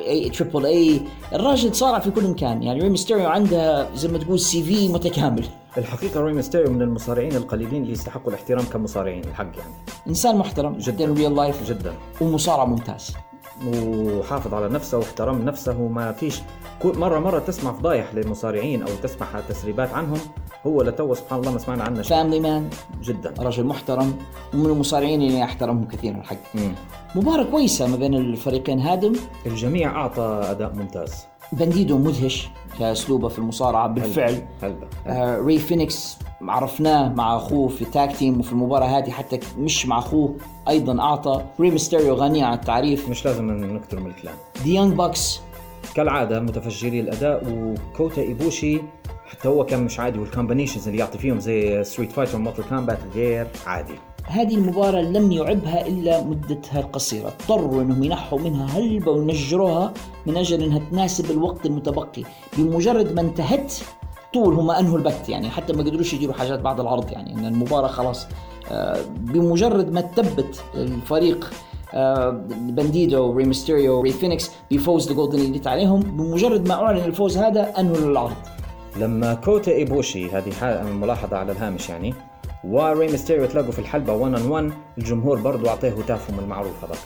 S1: AAA الراجل صارع في كل مكان يعني ري ميستيريو عنده زي ما تقول CV متكامل.
S2: الحقيقة ري ميستيريو من المصارعين القليلين اللي يستحقوا الاحترام كمصارعين الحق يعني.
S1: إنسان محترم جدا. real life
S2: جدا.
S1: ومصارع ممتاز.
S2: وحافظ على نفسه واحترم نفسه. وما فيش كل مرة مرة تسمع فضايح للمصارعين أو تسمع تسريبات عنهم. هو لتو سبحان الله ما سمعنا عنه شيء.
S1: family man
S2: جدا.
S1: رجل محترم ومن المصارعين اللي أحترمهم كثيرا الحق. مباراة كويسة ما بين الفريقين هادم.
S2: الجميع أعطى أداء ممتاز.
S1: بنديدو مدهش كأسلوبه في المصارعة بالفعل.
S2: هلا.
S1: آه ري فينيكس عرفناه مع أخوه في tag team وفي المباراة هذه حتى مش مع أخوه أيضا أعطى. ري ميستيريو غني عن التعريف.
S2: مش لازم نكتر من الكلام.
S1: The Young Bucks
S2: كالعادة متفجري الأداء وكوتا إيبوشي حتى هو كان مش عادي وال combinations اللي يعطي فيهم زي Street Fighter و Mortal Kombat غير عادي.
S1: هذه المباراة لم يعيبها إلا مدتها القصيرة اضطروا أنهم ينحوا منها هلبة وينجروها من أجل أنها تناسب الوقت المتبقي. بمجرد ما انتهت طول هم أنهوا البث. يعني حتى ما قدروش يديروا حاجات بعد العرض. يعني أن المباراة خلاص آه، بمجرد ما تثبت الفريق آه، بنديدو ري ميستيريو ري فينيكس بفوز ال Golden Elite عليهم بمجرد ما أعلن الفوز هذا أنهوا العرض.
S2: لما كوتا إيبوشي هذه ملاحظة على الهامش يعني وري ميستيريو تلاقوا في الحلبة 1 on 1 الجمهور برضو أعطيه هتافهم المعروف هذاك.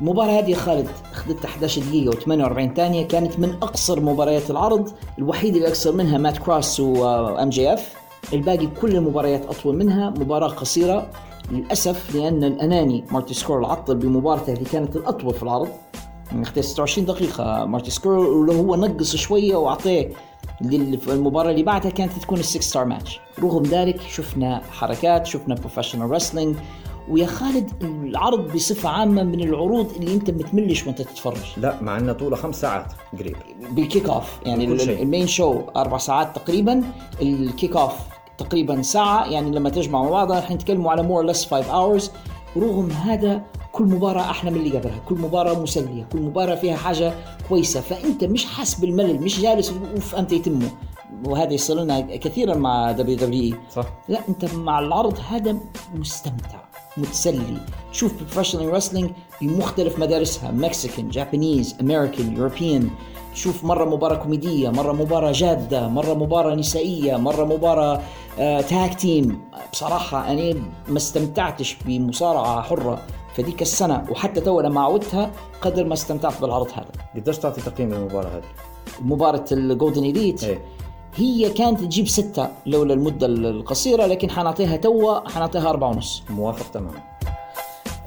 S1: المباراة هذه خالد أخذت 11 دقيقة و48 ثانية كانت من أقصر مباريات العرض الوحيد اللي أقصر منها مات كروس و MJF. الباقي كل المباريات أطول منها مباراة قصيرة للأسف لأن الأناني مارتي سكورل عطل بمباراته اللي كانت الأطول في العرض. يعني اختار 26 دقيقة مارتي سكورل ولو هو نقص شوية وأعطيه المباراة اللي بعدها كانت تكون ال six star match رغم ذلك شفنا حركات شفنا professional wrestling ويا خالد العرض بصفة عامة من العروض اللي انت بتملش وانت تتفرج.
S2: لا مع انه طوله خمس ساعات قريب.
S1: بال kickoff يعني. ال main show أربع ساعات تقريبا ال kickoff تقريبا ساعة يعني لما تجمع مع بعضها رح نتكلموا على more less 5 hours رغم هذا كل مباراة أحلى من اللي قبلها كل مباراة مسلية كل مباراة فيها حاجة كويسة. فأنت مش حاس بالملل مش جالس أوف امتى يتمه. وهذا يصير لنا كثيرا مع WWE
S2: صح.
S1: لا أنت مع العرض هذا مستمتع متسلي. تشوف professional wrestling بمختلف مدارسها Mexican Japanese American European تشوف مرة مباراة كوميدية مرة مباراة جادة مرة مباراة نسائية مرة مباراة آه tag team بصراحة أنا ما استمتعتش بمصارعة حرة. فديك السنة وحتى تو لما عودتها قدر ما استمتعت بالعرض هذا.
S2: قديش تعطي تقييم للمباراة هذه؟
S1: مباراة ال Golden
S2: Elite إيه.
S1: هي كانت تجيب ستة لولا المدة القصيرة لكن حنعطيها توا حنعطيها أربعة ونص.
S2: موافق تماما.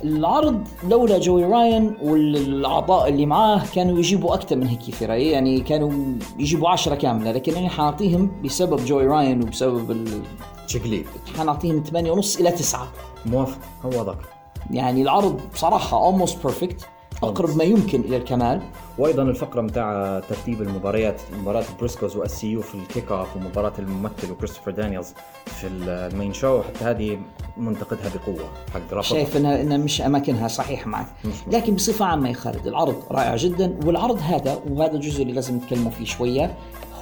S1: العرض لولا جوي راين والأعضاء اللي معاه كانوا يجيبوا أكثر من هيك في رأيي يعني كانوا يجيبوا عشرة كاملة لكن أنا حنعطيهم بسبب جوي راين وبسبب ال...
S2: شقليب
S1: حنعطيهم ثمانية ونص إلى تسعة.
S2: موافق. هو ذاك
S1: يعني العرض بصراحة almost perfect أقرب ما يمكن إلى الكمال.
S2: وأيضا الفقرة متاع ترتيب المباريات مباراة بريسكوز و SCU في ال kick off ومباراة الممثل وكريستوفر دانييلز في ال main show حتى هذه منتقدها بقوة. حق رفض.
S1: شايف انها إنها مش أماكنها صحيح معك. لكن بصفة عامة يا خالد العرض رائع جدا والعرض هذا وهذا الجزء اللي لازم نتكلموا فيه شوية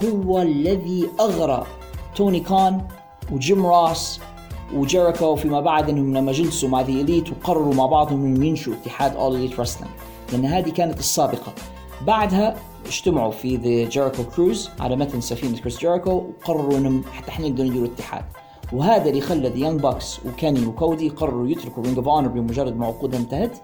S1: هو الذي اغرى توني كان وجيم راس وجيريكو فيما بعد إنهم لما جلسوا مع The Elite وقرروا مع بعضهم إنهم ينشئوا اتحاد All Elite Wrestling لأن هذه كانت السابقة. بعدها اجتمعوا في The Jericho Cruise على متن سفينة كريس جيريكو وقرروا إنهم حتى إحنا نقدر نديروا اتحاد وهذا اللي خلى The Young Bucks وكيني وكودي قرروا يتركوا Ring of Honor بمجرد ما عقودها انتهت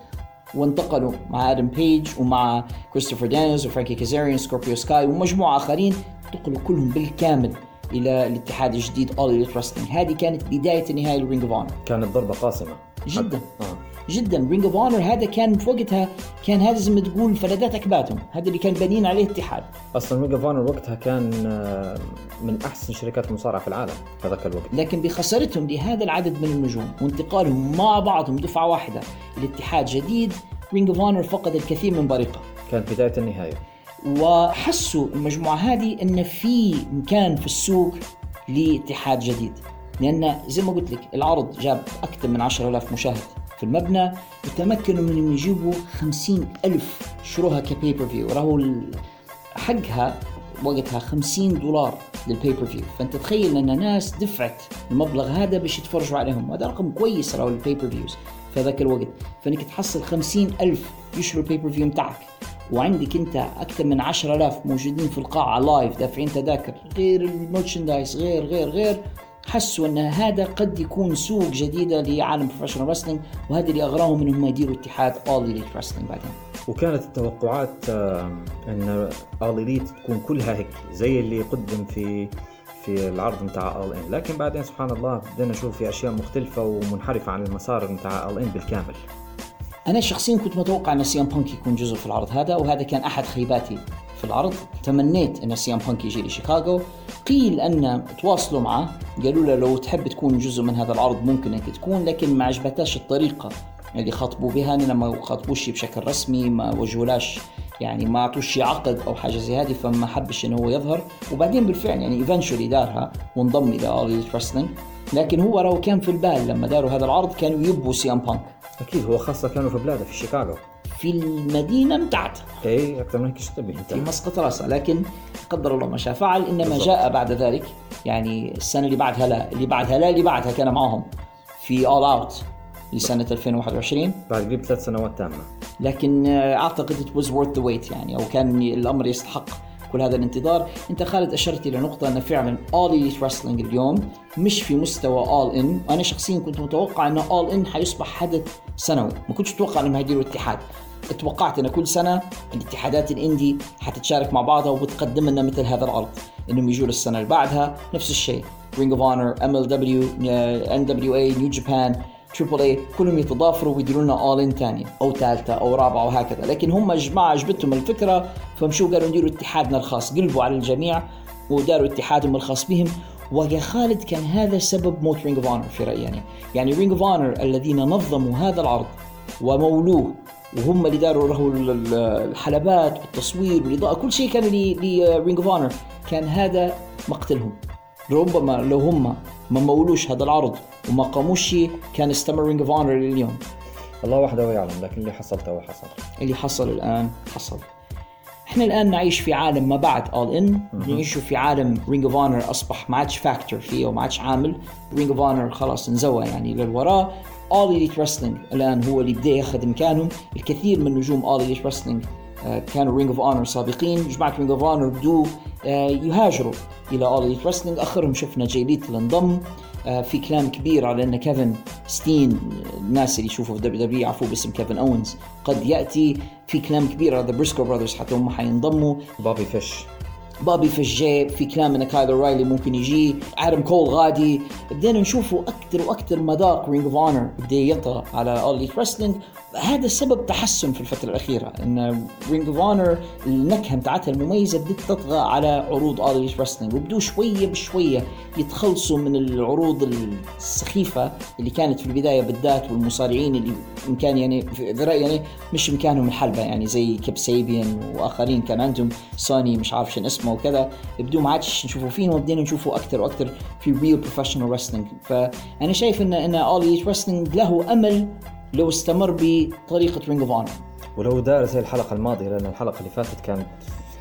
S1: وانتقلوا مع آدم بيج ومع كريستوفر دانيلز وفرانكي كازاريان سكوربيو سكاي ومجموعة آخرين انتقلوا كلهم بالكامل. إلى الاتحاد الجديد All Elite Wrestling هذه كانت بداية النهايه ل Ring of Honor
S2: كانت ضربة قاسمه
S1: جدا.
S2: آه.
S1: جدا. Ring of Honor هذا كان في وقتها كان هذا زي ما تقول فلذات اكبادهم هذا اللي كان بانين عليه اتحاد
S2: أصلا Ring of Honor وقتها كان آه، من أحسن شركات المصارعة في العالم في ذاك الوقت.
S1: لكن بخسارتهم لهذا العدد من النجوم وانتقالهم مع بعضهم دفعة واحدة لاتحاد جديد Ring of Honor فقد الكثير من بريقه.
S2: كانت بداية النهاية.
S1: وحسوا المجموعة هذه أن في مكان في السوق لاتحاد جديد. لأن زي ما قلت لك العرض جاب أكثر من 10000 مشاهد في المبنى وتمكنوا من إنهم يجيبوا 50 ألف شروها ك pay-per-view راهو حقها وقتها 50 دولار لل pay-per-view فأنت تخيل أن ناس دفعت المبلغ هذا باش يتفرجوا عليهم. هذا رقم كويس راهو ال pay-per-views في ذاك الوقت. فإنك تحصل 50 ألف يشروا ال pay-per-view متاعك. وعندك انت أكثر من 10000 موجودين في القاعة live دافعين تذاكر غير ال merchandise غير غير غير. حسوا أن هذا قد يكون سوق جديده لعالم professional wrestling وهذا اللي اغراهم انهم يديروا اتحاد All Elite Wrestling بعدين.
S2: وكانت التوقعات آه، أن All Elite تكون كلها هيك زي اللي قدم في في العرض نتاع All In لكن بعدين سبحان الله بدنا نشوف في أشياء مختلفة ومنحرفة عن المسار نتاع All In بالكامل.
S1: أنا شخصيا كنت متوقع أن سي إم بانك يكون جزء في العرض هذا وهذا كان أحد خيباتي في العرض. تمنيت أن سي إم بانك يجي لشيكاغو. قيل أن تواصلوا معه. قالوا له لو تحب تكون جزء من هذا العرض ممكن أنك تكون لكن ما عجبتاش الطريقة اللي خاطبوا بها. لأن ما خاطبوش بشكل رسمي ما وجهولاش يعني ما اعطوش عقد أو حاجة زي هذه فما حبش إنه هو يظهر. وبعدين بالفعل يعني eventually دارها وانضم إلى All Elite Wrestling لكن هو راهو كان في البال لما داروا هذا العرض كانوا يبوا سي إم بانك
S2: أكيد هو خاصة كانوا في بلاده في شيكاغو.
S1: في المدينة بتاعته
S2: اي أكثر من هيك تبي
S1: في مسقط راسه. لكن قدر الله ما شاء فعل إنما جاء بعد ذلك. يعني السنة اللي بعدها لا اللي بعدها لا اللي بعدها كان معهم. في اول اوت لسنة 2021
S2: بعد قريب ثلاث سنوات تامة.
S1: لكن آه، أعتقد it was worth the wait يعني أو كان الأمر يستحق كل هذا الانتظار. أنت خالد أشرت إلى نقطة أن فعلا all elite wrestling اليوم مش في مستوى all in. أنا شخصيا كنت متوقع إن all in حيصبح حدث سنوي. ما كنتش أتوقع انهم هيديروا اتحاد توقعت إن كل سنة الاتحادات ال indie حتتشارك مع بعضها وبتقدم لنا مثل هذا العرض. إنهم يجوا السنة اللي بعدها. نفس الشيء. Ring of Honor MLW NWA New Japan Triple A كلهم يتضافروا ويديروا لنا All In ثانية أو ثالثه أو رابعة وهكذا لكن هم جماعة عجبتهم الفكرة فمشوا قالوا نديروا اتحادنا الخاص. قلبوا على الجميع وداروا اتحادهم الخاص بهم. ويا خالد كان هذا سبب موت Ring of Honor في رأيي يعني يعني Ring of Honor الذين نظموا هذا العرض ومولوه وهم اللي داروا له ال- ال- الحلبات والتصوير والإضاءة كل شيء كان ل Ring of Honor كان هذا مقتلهم. ربما لو هم ما مولوش هذا العرض وما قاموش شيء كان استمر Ring of Honor لليوم.
S2: الله وحده يعلم لكن اللي حصل تو حصل.
S1: اللي حصل الآن حصل. إحنا الآن نعيش في عالم ما بعد All In نعيش في عالم Ring of Honor أصبح ما عادش factor فيه وما عادش عامل. Ring of Honor خلاص انزوى يعني للوراء. All Elite Wrestling الآن هو اللي بدأ ياخذ مكانهم الكثير من نجوم All Elite Wrestling كانوا Ring of Honor سابقين. جماعة Ring of Honor بدوا آه، يهاجروا إلى All Elite Wrestling آخرهم شفنا جاي ليثال اللي انضم آه، في كلام كبير على إن كيفن ستين آه، الناس اللي يشوفوا في WWE يعرفوه باسم كيفن أونز قد يأتي. في كلام كبير على The Briscoe Brothers حتى هم حينضموا.
S2: بوبي فيش
S1: بوبي فيش جا في كلام إن كايل أورايلي ممكن يجي. آدم كول غادي. بدينا نشوفوا أكثر وأكثر مذاق Ring of Honor بدأ يطغى على All Elite Wrestling هذا سبب تحسن في الفترة الأخيرة إن Ring of Honor النكهة بتاعتها المميزة بدات تطغى على عروض All Elite Wrestling وبدوا شوية بشوية يتخلصوا من العروض السخيفة اللي كانت في البداية بالذات والمصارعين اللي ان كان يعني في رأيي يعني مش مكانهم الحلبة يعني زي كيب سيبيان وآخرين كان عندهم سوني مش عارف شنو اسمه وكذا بدون ما عادش نشوفوا فيهم وبدينا نشوفوا أكثر وأكثر في real professional wrestling فأنا شايف إن إن All Elite Wrestling له أمل لو استمر بطريقة Ring of Honor
S2: ولو دار زي الحلقة الماضية لأن الحلقة اللي فاتت كانت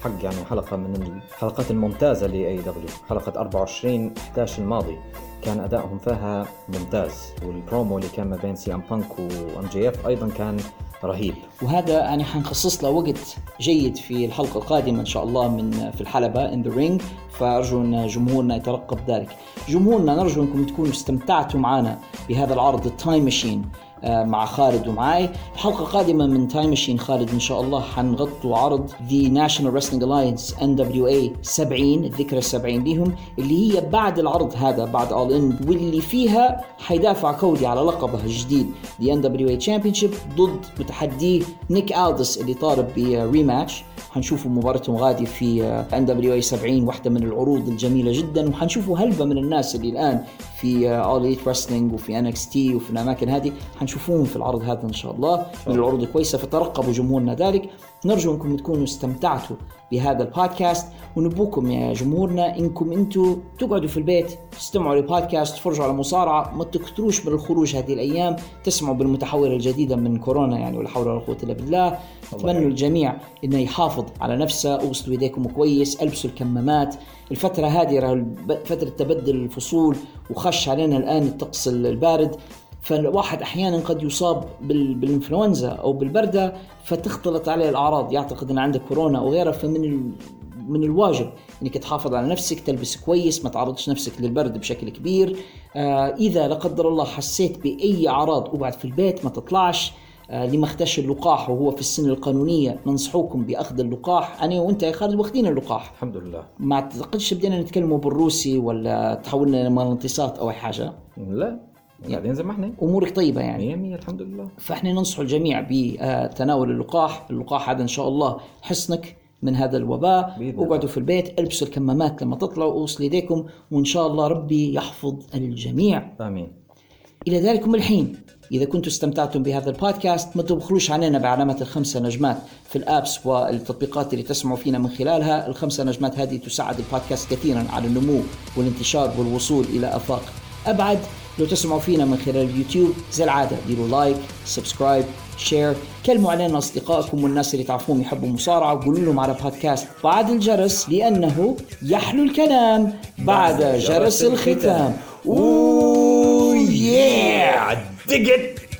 S2: حق يعني حلقة من الحلقات الممتازة ل AEW حلقة 24 11 الماضي. كان أدائهم فيها ممتاز والبرومو اللي كان ما بين CM Punk و MJF أيضا كان رهيب.
S1: وهذا يعني حنخصص له وقت جيد في الحلقة القادمة إن شاء الله من في الحلبة In The Ring فأرجو أن جمهورنا يترقب ذلك. جمهورنا نرجو أنكم تكونوا استمتعتوا معنا بهذا العرض ال Time Machine مع خالد ومعاي. حلقة قادمة من Time Machine خالد إن شاء الله حنغطوا عرض The National Wrestling Alliance NWA 70 الذكرى السبعين ليهم اللي هي بعد العرض هذا بعد All In واللي فيها حيدافع كودي على لقبه الجديد. The NWA Championship ضد متحديه نيك ألدس اللي طالب ب rematch حنشوفوا مباراتهم غادي في NWA 70 واحدة من العروض الجميلة جدا. وحنشوفوا هلبة من الناس اللي الآن في All Elite Wrestling وفي NXT وفي الأماكن هذه. حنشوفوهم في العرض هذا إن شاء الله. من العروض الكويسة فترقبوا جمهورنا ذلك. نرجو أنكم تكونوا استمتعتوا بهذا البودكاست. ونبوكم يا جمهورنا إنكم أنتم تقعدوا في البيت تستمعوا للبودكاست تفرجوا على مصارعة ما تكثروش من الخروج هذه الأيام. تسمعوا بالمتحورة الجديدة من كورونا يعني ولا حول ولا قوة إلا بالله. أتمنى الجميع إنه يحافظ على نفسه اغسلوا يديكم كويس ألبسوا الكمامات. الفترة هذه فترة تبدل الفصول وخش علينا الآن الطقس البارد. فالواحد أحيانا قد يصاب بالإنفلونزا أو بالبردة فتختلط عليه الأعراض. يعتقد إن عنده كورونا أو غيرها فمن ال... من الواجب إنك تحافظ على نفسك تلبس كويس ما تعرضش نفسك للبرد بشكل كبير. آه إذا لا قدر الله حسيت بأي أعراض اقعد في البيت ما تطلعش آه، اللي ما اختش اللقاح وهو في السن القانونية ننصحوكم بأخذ اللقاح. أنا وأنت يا خالد واخدين اللقاح.
S2: الحمد لله.
S1: ما أعتقدش بدينا نتكلموا بالروسي ولا تحولنا لمغناطيسات أو أي حاجة.
S2: لا قاعدين زي ما إحنا
S1: أمورك طيبة يعني.
S2: 100 100 الحمد لله.
S1: فإحنا ننصح الجميع بتناول اللقاح. اللقاح هذا إن شاء الله حصنك من هذا الوباء. اقعدوا في البيت ألبسوا الكمامات لما تطلعوا. اوصل يديكم وإن شاء الله ربي يحفظ الجميع.
S2: آمين.
S1: إلى ذلكم الحين. إذا كنتم استمتعتم بهذا البودكاست ما تبخلوش علينا بعلامة الخمسه نجمات في ال apps والتطبيقات اللي تسمعوا فينا من خلالها. الخمسه نجمات هذه تساعد البودكاست كثيرا على النمو والانتشار والوصول إلى أفاق أبعد. لو تسمعوا فينا من خلال اليوتيوب زي العادة ديروا like subscribe share كلموا علينا أصدقائكم والناس اللي تعرفوهم يحبوا المصارعة وقولوا لهم على بودكاست بعد الجرس لأنه يحلو الكلام بعد جرس الختام. اوه yeah!
S2: Dig it